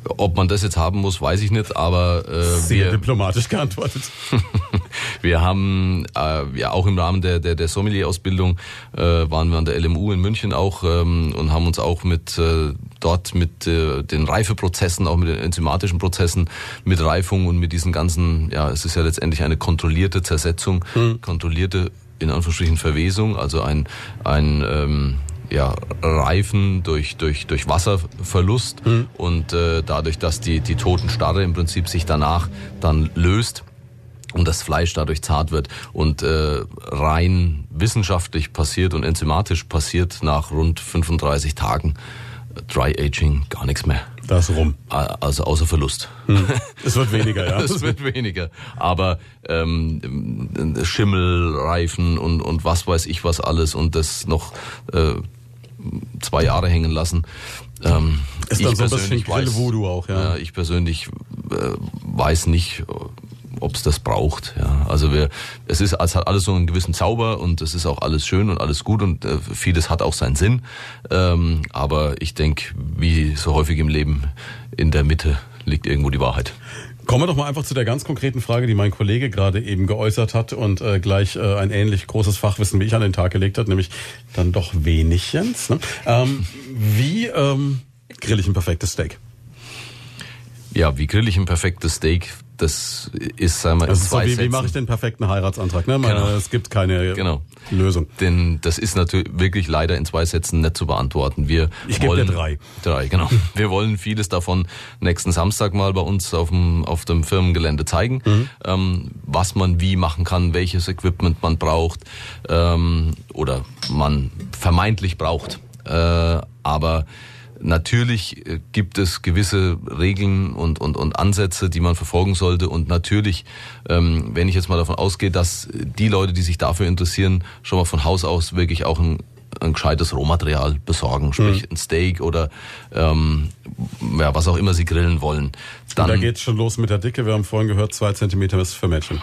Ob man das jetzt haben muss, weiß ich nicht, aber äh, Sehr wir, diplomatisch geantwortet. Wir haben äh, ja auch im Rahmen der, der, der Sommelier-Ausbildung äh, waren wir an der LMU in München auch ähm, und haben uns auch mit äh, dort mit äh, den Reifeprozessen, auch mit den enzymatischen Prozessen, mit Reifung und mit diesen ganzen, ja, es ist ja letztendlich eine kontrollierte Zersetzung, mhm. kontrollierte in Anführungsstrichen Verwesung, also ein, ein ähm, ja, Reifen durch, durch, durch Wasserverlust mhm. und äh, dadurch, dass die, die Totenstarre im Prinzip sich danach dann löst und das Fleisch dadurch zart wird und äh, rein wissenschaftlich passiert und enzymatisch passiert nach rund 35 Tagen Dry Aging gar nichts mehr. Das rum. Also außer Verlust. Hm. Es wird weniger, ja. es wird weniger. Aber ähm, Schimmel, Reifen und, und was weiß ich was alles und das noch äh, zwei Jahre hängen lassen. Ähm, ist dann so ein bisschen Grill-Voodoo auch, ja. ja. Ich persönlich äh, weiß nicht, ob es das braucht. Ja. Also wir, es ist, es hat alles so einen gewissen Zauber und es ist auch alles schön und alles gut und äh, vieles hat auch seinen Sinn. Ähm, aber ich denke, wie so häufig im Leben, in der Mitte liegt irgendwo die Wahrheit. Kommen wir doch mal einfach zu der ganz konkreten Frage, die mein Kollege gerade eben geäußert hat und äh, gleich äh, ein ähnlich großes Fachwissen wie ich an den Tag gelegt hat, nämlich dann doch wenig, Jens. Ne? Ähm, wie ähm, grill ich ein perfektes Steak? Ja, wie grill ich ein perfektes Steak? Das ist, sagen wir, das ist so, wie, wie mache ich den perfekten Heiratsantrag? Ne? Meine, genau. Es gibt keine genau. Lösung. Denn das ist natürlich wirklich leider in zwei Sätzen nicht zu beantworten. Wir ich gebe dir drei. Drei, genau. Wir wollen vieles davon nächsten Samstag mal bei uns auf dem, auf dem Firmengelände zeigen, mhm. ähm, was man wie machen kann, welches Equipment man braucht ähm, oder man vermeintlich braucht. Äh, aber Natürlich äh, gibt es gewisse Regeln und, und, und Ansätze, die man verfolgen sollte. Und natürlich, ähm, wenn ich jetzt mal davon ausgehe, dass die Leute, die sich dafür interessieren, schon mal von Haus aus wirklich auch ein, ein gescheites Rohmaterial besorgen, sprich mhm. ein Steak oder ähm, ja, was auch immer sie grillen wollen. Dann, und da geht's schon los mit der Dicke. Wir haben vorhin gehört, zwei Zentimeter ist für Mädchen.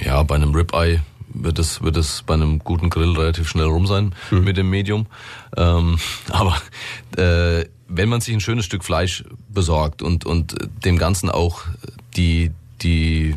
Ja, bei einem Ribeye wird es, wird es bei einem guten Grill relativ schnell rum sein mhm. mit dem Medium. Ähm, aber äh, wenn man sich ein schönes Stück Fleisch besorgt und, und dem Ganzen auch die, die,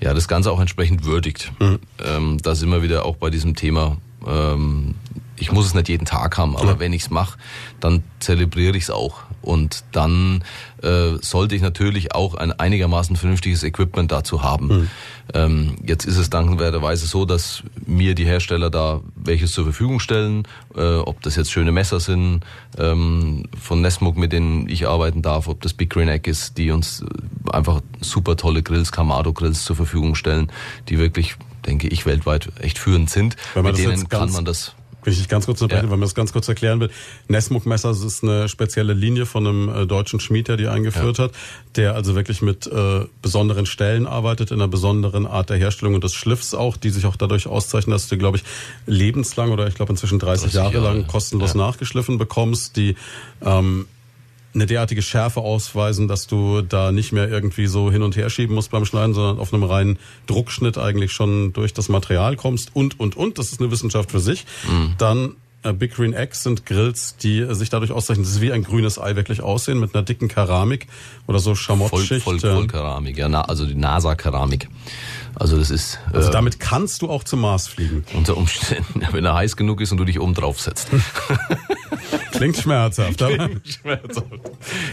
ja, das Ganze auch entsprechend würdigt, mhm. ähm, da sind wir wieder auch bei diesem Thema, ähm, ich muss es nicht jeden Tag haben, aber ja. wenn ich es mache, dann zelebriere ich es auch. Und dann äh, sollte ich natürlich auch ein einigermaßen vernünftiges Equipment dazu haben. Mhm. Ähm, jetzt ist es dankenswerterweise so, dass mir die Hersteller da welches zur Verfügung stellen, äh, ob das jetzt schöne Messer sind ähm, von Nesmuk, mit denen ich arbeiten darf, ob das Big Green Egg ist, die uns äh, einfach super tolle Grills, Kamado Grills zur Verfügung stellen, die wirklich, denke ich, weltweit echt führend sind. mit denen kann man das wenn ich ganz kurz unterbrechen, ja. weil man das ganz kurz erklären will. Nesmuk-Messer ist eine spezielle Linie von einem äh, deutschen Schmied, der die eingeführt ja. hat, der also wirklich mit äh, besonderen Stellen arbeitet, in einer besonderen Art der Herstellung und des Schliffs auch, die sich auch dadurch auszeichnen, dass du, glaube ich, lebenslang oder ich glaube inzwischen 30, 30 Jahre, Jahre lang kostenlos ja. nachgeschliffen bekommst, die ähm, eine derartige Schärfe ausweisen, dass du da nicht mehr irgendwie so hin und her schieben musst beim Schneiden, sondern auf einem reinen Druckschnitt eigentlich schon durch das Material kommst und, und, und. Das ist eine Wissenschaft für sich. Mhm. Dann äh, Big Green Eggs sind Grills, die sich dadurch auszeichnen, dass sie wie ein grünes Ei wirklich aussehen, mit einer dicken Keramik oder so Schamottschicht. Voll, voll, voll Keramik, ja, also die NASA-Keramik. Also das ist. Also äh, damit kannst du auch zum Mars fliegen. Unter Umständen, wenn er heiß genug ist und du dich oben drauf setzt. Klingt schmerzhaft, aber. Klingt schmerzhaft.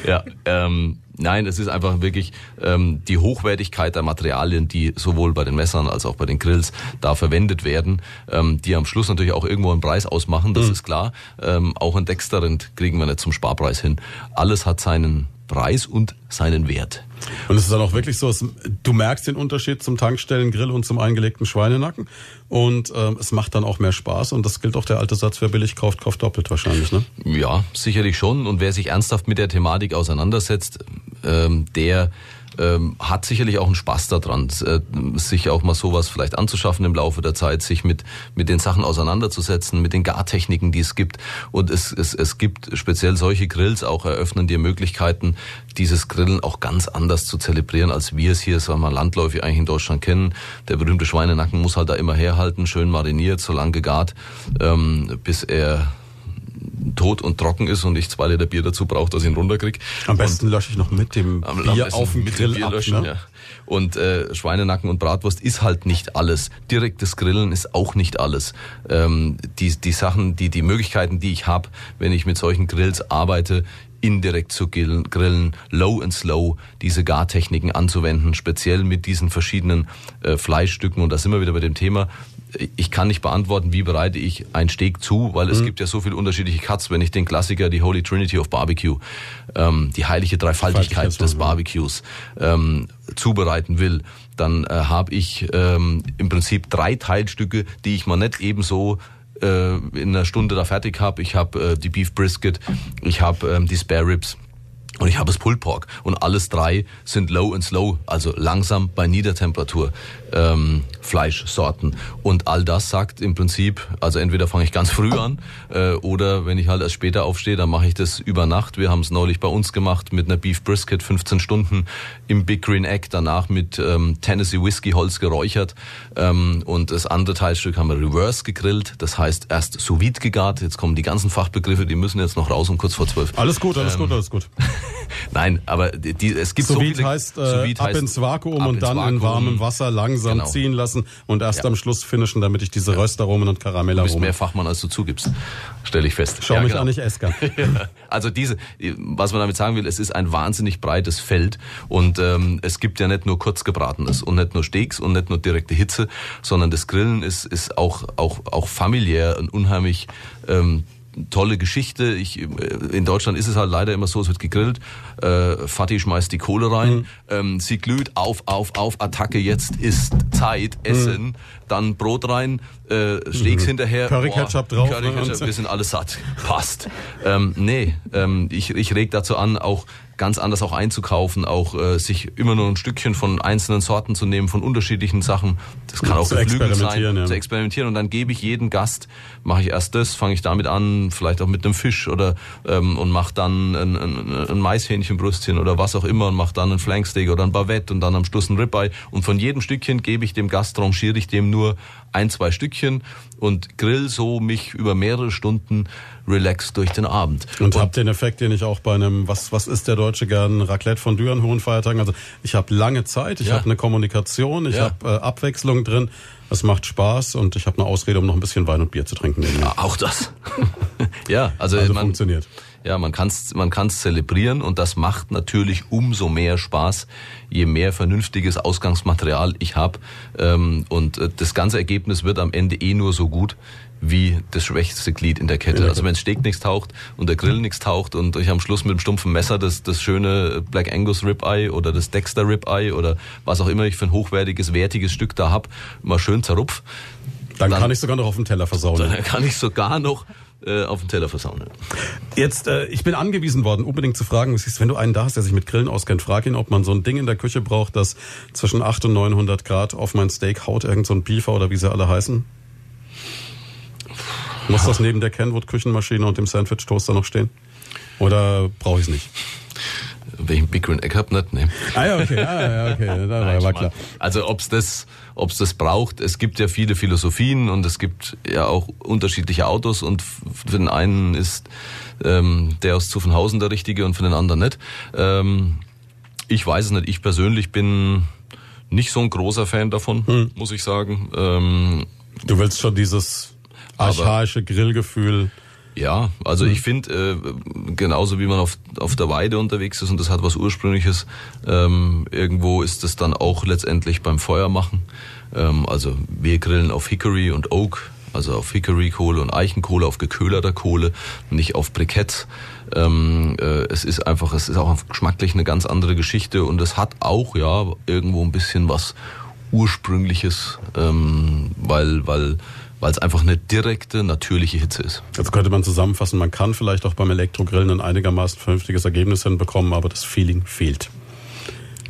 Ja, ähm, nein, es ist einfach wirklich ähm, die Hochwertigkeit der Materialien, die sowohl bei den Messern als auch bei den Grills da verwendet werden, ähm, die am Schluss natürlich auch irgendwo einen Preis ausmachen, das mhm. ist klar. Ähm, auch ein Dexterent kriegen wir nicht zum Sparpreis hin. Alles hat seinen Preis und seinen Wert. Und es ist dann auch wirklich so, du merkst den Unterschied zum Tankstellengrill und zum eingelegten Schweinenacken und ähm, es macht dann auch mehr Spaß und das gilt auch der alte Satz, wer billig kauft, kauft doppelt wahrscheinlich, ne? Ja, sicherlich schon und wer sich ernsthaft mit der Thematik auseinandersetzt, ähm, der ähm, hat sicherlich auch einen Spaß daran, äh, sich auch mal sowas vielleicht anzuschaffen im Laufe der Zeit, sich mit, mit den Sachen auseinanderzusetzen, mit den Gartechniken, die es gibt. Und es, es, es gibt speziell solche Grills auch eröffnen dir Möglichkeiten, dieses Grillen auch ganz anders zu zelebrieren, als wir es hier, sagen wir landläufig eigentlich in Deutschland kennen. Der berühmte Schweinenacken muss halt da immer herhalten, schön mariniert, so lang gegart, ähm, bis er tot und trocken ist und ich zwei Liter Bier dazu brauche, dass ich ihn runterkriege. Am besten lösche ich noch mit dem Am Bier auf dem Grill Bier ab. löschen, Ne? ja. Und äh, Schweinenacken und Bratwurst ist halt nicht alles. Direktes Grillen ist auch nicht alles. Ähm, die, die Sachen, die, die Möglichkeiten, die ich habe, wenn ich mit solchen Grills arbeite, indirekt zu grillen, grillen, low and slow, diese Gartechniken anzuwenden, speziell mit diesen verschiedenen äh, Fleischstücken. Und da sind wir wieder bei dem Thema, ich kann nicht beantworten, wie bereite ich ein Steak zu, weil es gibt ja so viele unterschiedliche Cuts. Wenn ich den Klassiker, die Holy Trinity of Barbecue, ähm, die heilige Dreifaltigkeit des Barbecues, ähm, zubereiten will, dann äh, habe ich ähm, im Prinzip drei Teilstücke, die ich mal nicht ebenso äh, in einer Stunde da fertig habe. Ich habe äh, die Beef Brisket, ich habe ähm, die Spare Ribs. Und ich habe das Pulled Pork. Und alles drei sind low and slow, also langsam bei Niedertemperatur ähm, Fleischsorten. Und all das sagt im Prinzip, also entweder fange ich ganz früh an äh, oder wenn ich halt erst später aufstehe, dann mache ich das über Nacht. Wir haben es neulich bei uns gemacht mit einer Beef Brisket, 15 Stunden im Big Green Egg, danach mit ähm, Tennessee Whiskey Holz geräuchert. Ähm, und das andere Teilstück haben wir reverse gegrillt, das heißt erst sous vide gegart. Jetzt kommen die ganzen Fachbegriffe, die müssen jetzt noch raus um kurz vor zwölf. Alles gut, alles gut, alles gut. Nein, aber die, es gibt so Sous vide viele... heißt, äh, ab heißt ins Vakuum ab und ins dann in Vakuum. warmem Wasser langsam Genau. ziehen lassen und erst Ja. am Schluss finishen, damit ich diese Röstaromen und Du bist Karamellaromen... mehr Fachmann, als du zugibst, stelle ich fest. Schau Ja, mich genau. an, ich esse gern. Also diese, was man damit sagen will, es ist ein wahnsinnig breites Feld und ähm, es gibt ja nicht nur kurzgebratenes und nicht nur Steaks und nicht nur direkte Hitze, sondern das Grillen ist, ist auch, auch, auch familiär ein unheimlich ähm, tolle Geschichte. Ich, äh, in Deutschland ist es halt leider immer so, es wird gegrillt, äh, Fatih schmeißt die Kohle rein, Mhm. ähm, sie glüht, auf, auf, auf, Attacke, jetzt ist Zeit, Mhm. Essen, dann Brot rein, äh, Steaks hinterher. Curry boah, Ketchup drauf, Curry ne, Ketchup, wir sind alle satt. Passt. ähm, nee, ähm, ich, ich reg dazu an, auch ganz anders auch einzukaufen, auch äh, sich immer nur ein Stückchen von einzelnen Sorten zu nehmen, von unterschiedlichen Sachen. Das kann auch Zu geflügelt experimentieren, sein, ja. zu experimentieren. Und dann gebe ich jedem Gast, mache ich erst das, fange ich damit an, vielleicht auch mit einem Fisch oder ähm, und mache dann ein, ein, ein Maishähnchenbrüstchen oder was auch immer und mache dann ein Flanksteak oder ein Bavette und dann am Schluss ein Ribeye. Und von jedem Stückchen gebe ich dem Gast, rangiere ich dem nur ein, zwei Stückchen und grill so mich über mehrere Stunden relaxed durch den Abend. Und habt den Effekt, den ich auch bei einem, was, was ist der Deutsche gern, Raclette von an hohen Feiertagen. Also ich habe lange Zeit, ich Ja. habe eine Kommunikation, ich Ja. habe äh, Abwechslung drin, es macht Spaß und ich habe eine Ausrede, um noch ein bisschen Wein und Bier zu trinken. Ja, auch das. ja, also, Also man, funktioniert. Ja, man kann es man kann's zelebrieren und das macht natürlich umso mehr Spaß, je mehr vernünftiges Ausgangsmaterial ich habe. Ähm, und äh, das ganze Ergebnis wird am Ende eh nur so gut wie das schwächste Glied in der Kette. Also wenn Steak nichts taucht und der Grill nichts taucht und ich am Schluss mit dem stumpfen Messer das, das schöne Black Angus Ribeye oder das Dexter Ribeye oder was auch immer ich für ein hochwertiges, wertiges Stück da hab, mal schön zerrupf, Dann, Dann- kann ich sogar noch auf den Teller versauen. dann kann ich sogar noch äh, auf den Teller versauen. Jetzt, äh, ich bin angewiesen worden, unbedingt zu fragen, siehst, wenn du einen da hast, der sich mit Grillen auskennt, frag ihn, ob man so ein Ding in der Küche braucht, das zwischen 8 und 900 Grad auf mein Steak haut, irgend so ein Beefer oder wie sie alle heißen. Muss das neben der Kenwood-Küchenmaschine und dem Sandwich-Toaster noch stehen? Oder brauche ich es nicht? Wenn ich einen Big Green Egg hab, nicht? Nee. Ah ja, okay, ah, ja, okay, da war, Nein, war klar. Also ob's das, ob's das braucht, es gibt ja viele Philosophien und es gibt ja auch unterschiedliche Autos und für den einen ist ähm, der aus Zuffenhausen der richtige und für den anderen nicht. Ähm, ich weiß es nicht. Ich persönlich bin nicht so ein großer Fan davon, Hm. muss ich sagen. Ähm, Du willst schon dieses archaische Grillgefühl. Ja, also Mhm. ich finde, äh, genauso wie man auf, auf der Weide unterwegs ist und das hat was Ursprüngliches, ähm, irgendwo ist es dann auch letztendlich beim Feuer machen. Ähm, also wir grillen auf Hickory und Oak, also auf Hickory-Kohle und Eichenkohle, auf geköhlerter Kohle, nicht auf Briketts. Ähm, äh, es ist einfach, es ist auch geschmacklich eine ganz andere Geschichte und es hat auch ja irgendwo ein bisschen was Ursprüngliches, ähm, weil, weil, weil es einfach eine direkte, natürliche Hitze ist. Jetzt könnte man zusammenfassen, man kann vielleicht auch beim Elektrogrillen ein einigermaßen vernünftiges Ergebnis hinbekommen, aber das Feeling fehlt.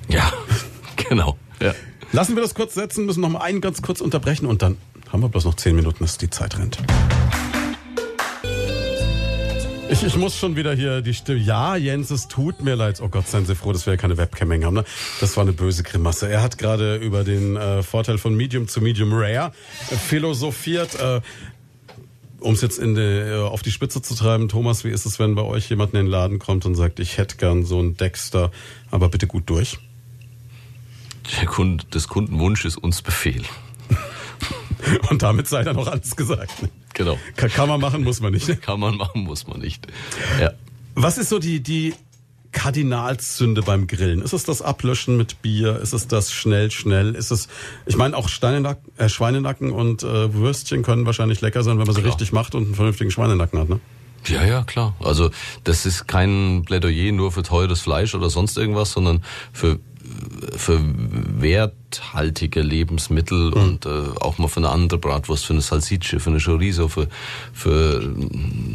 Ja, genau. Ja. Lassen wir das kurz setzen, müssen noch mal einen ganz kurz unterbrechen und dann haben wir bloß noch zehn Minuten, dass die Zeit rennt. Ich, ich muss schon wieder hier die Stimme. Ja, Jens, es tut mir leid. Oh Gott, seien Sie froh, dass wir ja keine Webcam haben. Ne? Das war eine böse Grimasse. Er hat gerade über den äh, Vorteil von Medium zu Medium Rare philosophiert. Äh, Um es jetzt in die, äh, auf die Spitze zu treiben, Thomas, wie ist es, wenn bei euch jemand in den Laden kommt und sagt, ich hätte gern so einen Dexter, aber bitte gut durch? Der Kunde, des Kundenwunsch ist uns Befehl. Und damit sei dann auch alles gesagt. Genau. Kann, kann man machen, muss man nicht. Kann man machen, muss man nicht. Ja. Was ist so die, die Kardinalszünde beim Grillen? Ist es das Ablöschen mit Bier? Ist es das schnell, schnell? Ist es, ich meine, auch Steinenacken, äh, Schweinenacken und äh, Würstchen können wahrscheinlich lecker sein, wenn man sie Klar. richtig macht und einen vernünftigen Schweinenacken hat, ne? Ja, ja, klar. Also das ist kein Plädoyer nur für teures Fleisch oder sonst irgendwas, sondern für für werthaltige Lebensmittel und äh, auch mal für eine andere Bratwurst, für eine Salsicce, für eine Chorizo, für, für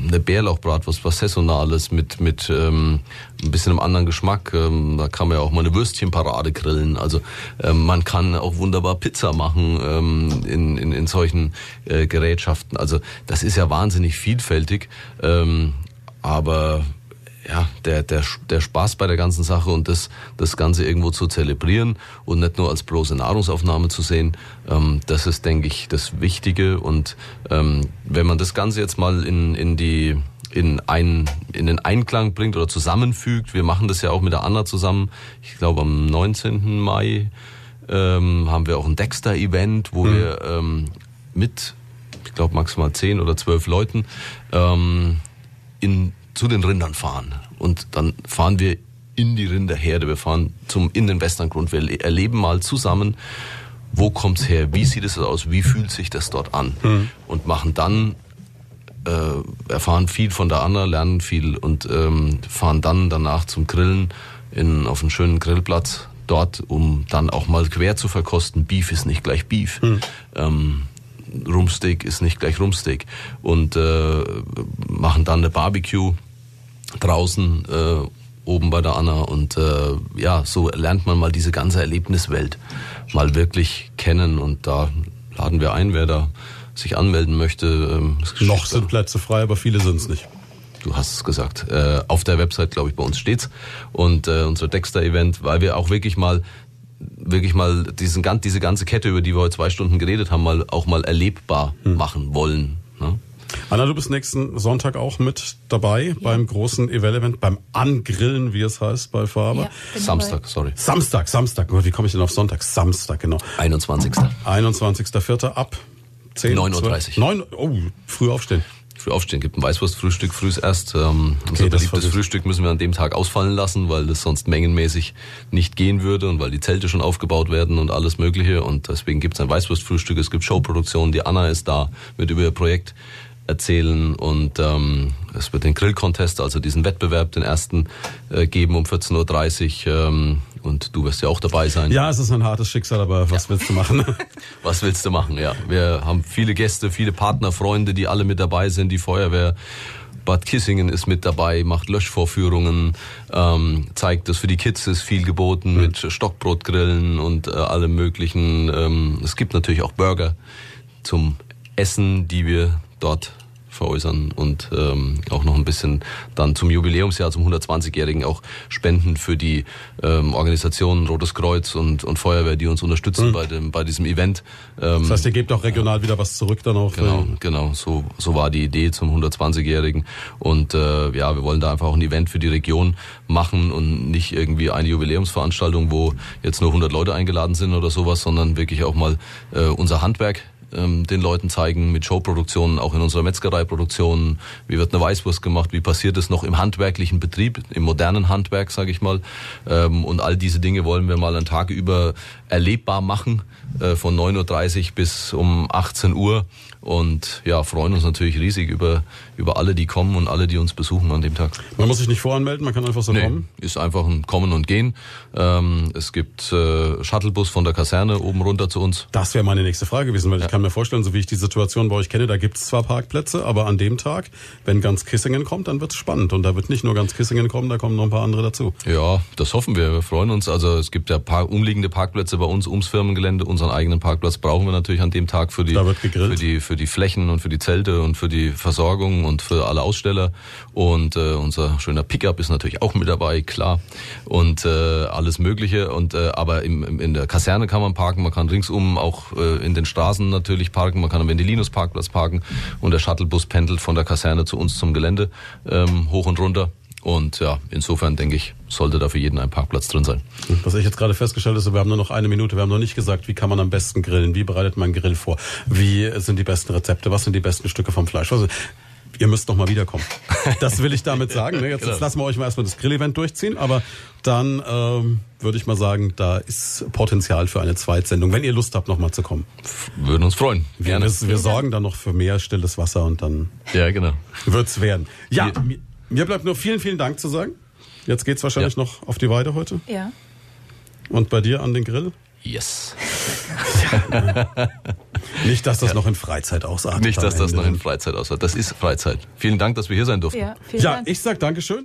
eine Bärlauchbratwurst, was Saisonales mit, mit ähm, ein bisschen einem anderen Geschmack. Ähm, da kann man ja auch mal eine Würstchenparade grillen. Also ähm, man kann auch wunderbar Pizza machen ähm, in, in, in solchen äh, Gerätschaften. Also das ist ja wahnsinnig vielfältig. Ähm, aber ja, der, der, der Spaß bei der ganzen Sache und das, das Ganze irgendwo zu zelebrieren und nicht nur als bloße Nahrungsaufnahme zu sehen, ähm, das ist, denke ich, das Wichtige. Und ähm, wenn man das Ganze jetzt mal in, in die in, ein, in den Einklang bringt oder zusammenfügt, wir machen das ja auch mit der Anna zusammen, ich glaube am 19. Mai ähm, haben wir auch ein Dexter-Event, wo wir ähm, mit, ich glaube maximal 10 oder 12 Leuten, ähm, in, zu den Rindern fahren. Und dann fahren wir in die Rinderherde, wir fahren zum, in den Westerngrund, wir le- erleben mal zusammen, wo kommt's her, wie sieht es aus, wie fühlt sich das dort an und machen dann äh, erfahren viel von der Anna, lernen viel und ähm, fahren dann danach zum Grillen in, auf einen schönen Grillplatz dort, um dann auch mal quer zu verkosten. Beef ist nicht gleich Beef. Ähm, Rumsteak ist nicht gleich Rumsteak. Und äh, machen dann eine Barbecue draußen äh, oben bei der Anna und äh, ja, so lernt man mal diese ganze Erlebniswelt mal wirklich kennen und da laden wir ein, wer da sich anmelden möchte. Ähm, Noch sind Plätze frei, aber viele sind es nicht. Du hast es gesagt. Äh, auf der Website, glaube ich, bei uns steht's. Und äh, unser Dexter-Event, weil wir auch wirklich mal wirklich mal diesen, diese ganze Kette, über die wir heute zwei Stunden geredet haben, mal auch mal erlebbar machen wollen. Ne? Anna, du bist nächsten Sonntag auch mit dabei beim großen Event, beim Angrillen, wie es heißt, bei Faber. Ja, Samstag, sorry. Samstag, Samstag. Gott, wie komme ich denn auf Sonntag? Samstag, genau. 21. 21.04. ab 10 9.30 12, 9, oh, früh aufstehen. Früh aufstehen, gibt ein Weißwurstfrühstück früh erst. Ähm, unser das beliebtes Frühstück müssen wir an dem Tag ausfallen lassen, weil das sonst mengenmäßig nicht gehen würde und weil die Zelte schon aufgebaut werden und alles Mögliche. Und deswegen gibt es ein Weißwurstfrühstück, es gibt Showproduktionen, die Anna ist da, wird über ihr Projekt erzählen und ähm, es wird den Grill-Contest, also diesen Wettbewerb, den ersten äh, geben um 14.30 Uhr ähm, und du wirst ja auch dabei sein. Ja, es ist ein hartes Schicksal, aber was willst du machen? Was willst du machen? Ja, wir haben viele Gäste, viele Partner, Freunde, die alle mit dabei sind. Die Feuerwehr Bad Kissingen ist mit dabei, macht Löschvorführungen, ähm, zeigt, dass für die Kids ist viel geboten mit Stockbrotgrillen und äh, allem möglichen. Ähm, es gibt natürlich auch Burger zum Essen, die wir dort veräußern und ähm, auch noch ein bisschen dann zum Jubiläumsjahr, zum 120-Jährigen auch Spenden für die ähm, Organisationen Rotes Kreuz und, und Feuerwehr, die uns unterstützen bei, dem, bei diesem Event. Ähm, Das heißt, ihr gebt auch regional wieder was zurück dann auch. Genau, genau. So, so war die Idee zum 120-Jährigen. Und äh, ja, wir wollen da einfach auch ein Event für die Region machen und nicht irgendwie eine Jubiläumsveranstaltung, wo jetzt nur 100 Leute eingeladen sind oder sowas, sondern wirklich auch mal äh, unser Handwerk ähm, den Leuten zeigen mit Showproduktionen, auch in unserer Metzgereiproduktion. Wie wird eine Weißwurst gemacht? Wie passiert es noch im handwerklichen Betrieb, im modernen Handwerk, sage ich mal? Ähm, und all diese Dinge wollen wir mal einen Tag über erlebbar machen, von 9.30 Uhr bis um 18 Uhr. Und ja, freuen uns natürlich riesig über, über alle, die kommen und alle, die uns besuchen an dem Tag. Man muss sich nicht voranmelden, man kann einfach so Nee, kommen. ist einfach ein Kommen und Gehen. Ähm, es gibt äh, Shuttlebus von der Kaserne oben runter zu uns. Das wäre meine nächste Frage gewesen, weil ich kann mir vorstellen, so wie ich die Situation bei euch kenne, da gibt es zwar Parkplätze, aber an dem Tag, wenn ganz Kissingen kommt, dann wird es spannend. Und da wird nicht nur ganz Kissingen kommen, da kommen noch ein paar andere dazu. Ja, das hoffen wir. Wir freuen uns. Also es gibt ja paar umliegende Parkplätze bei uns ums Firmengelände. Unseren eigenen Parkplatz brauchen wir natürlich an dem Tag für die, für die, für die Flächen und für die Zelte und für die Versorgung und für alle Aussteller. Und äh, unser schöner Pickup ist natürlich auch mit dabei, klar. Und äh, alles Mögliche. Und äh, aber im, im, in der Kaserne kann man parken. Man kann ringsum auch äh, in den Straßen nat natürlich parken, man kann am Vendelinus Parkplatz parken und der Shuttlebus pendelt von der Kaserne zu uns zum Gelände ähm, hoch und runter. Und ja, insofern denke ich, sollte da für jeden ein Parkplatz drin sein. Was ich jetzt gerade festgestellt habe, wir haben nur noch eine Minute. Wir haben noch nicht gesagt, wie kann man am besten grillen? Wie bereitet man einen Grill vor? Wie sind die besten Rezepte? Was sind die besten Stücke vom Fleisch? Was, ihr müsst noch mal wiederkommen. Das will ich damit sagen. Ne? Jetzt, Genau. jetzt lassen wir euch mal erstmal das Grillevent durchziehen, aber dann ähm, würde ich mal sagen, da ist Potenzial für eine Zweitsendung, wenn ihr Lust habt, noch mal zu kommen. Würden uns freuen. Wir, wir, wir sorgen dann noch für mehr stilles Wasser und dann Ja, genau. wird's werden. Ja, Wir- mir, bleibt nur vielen, vielen Dank zu sagen. Jetzt geht's wahrscheinlich Ja. noch auf die Weide heute. Ja. Und bei dir an den Grill? Yes. Nicht, dass das noch in Freizeit ausartet. Nicht, dass das Ende. noch in Freizeit aussieht. Das ist Freizeit. Vielen Dank, dass wir hier sein durften. Ja, vielen Ja, Dank. ich sag Dankeschön.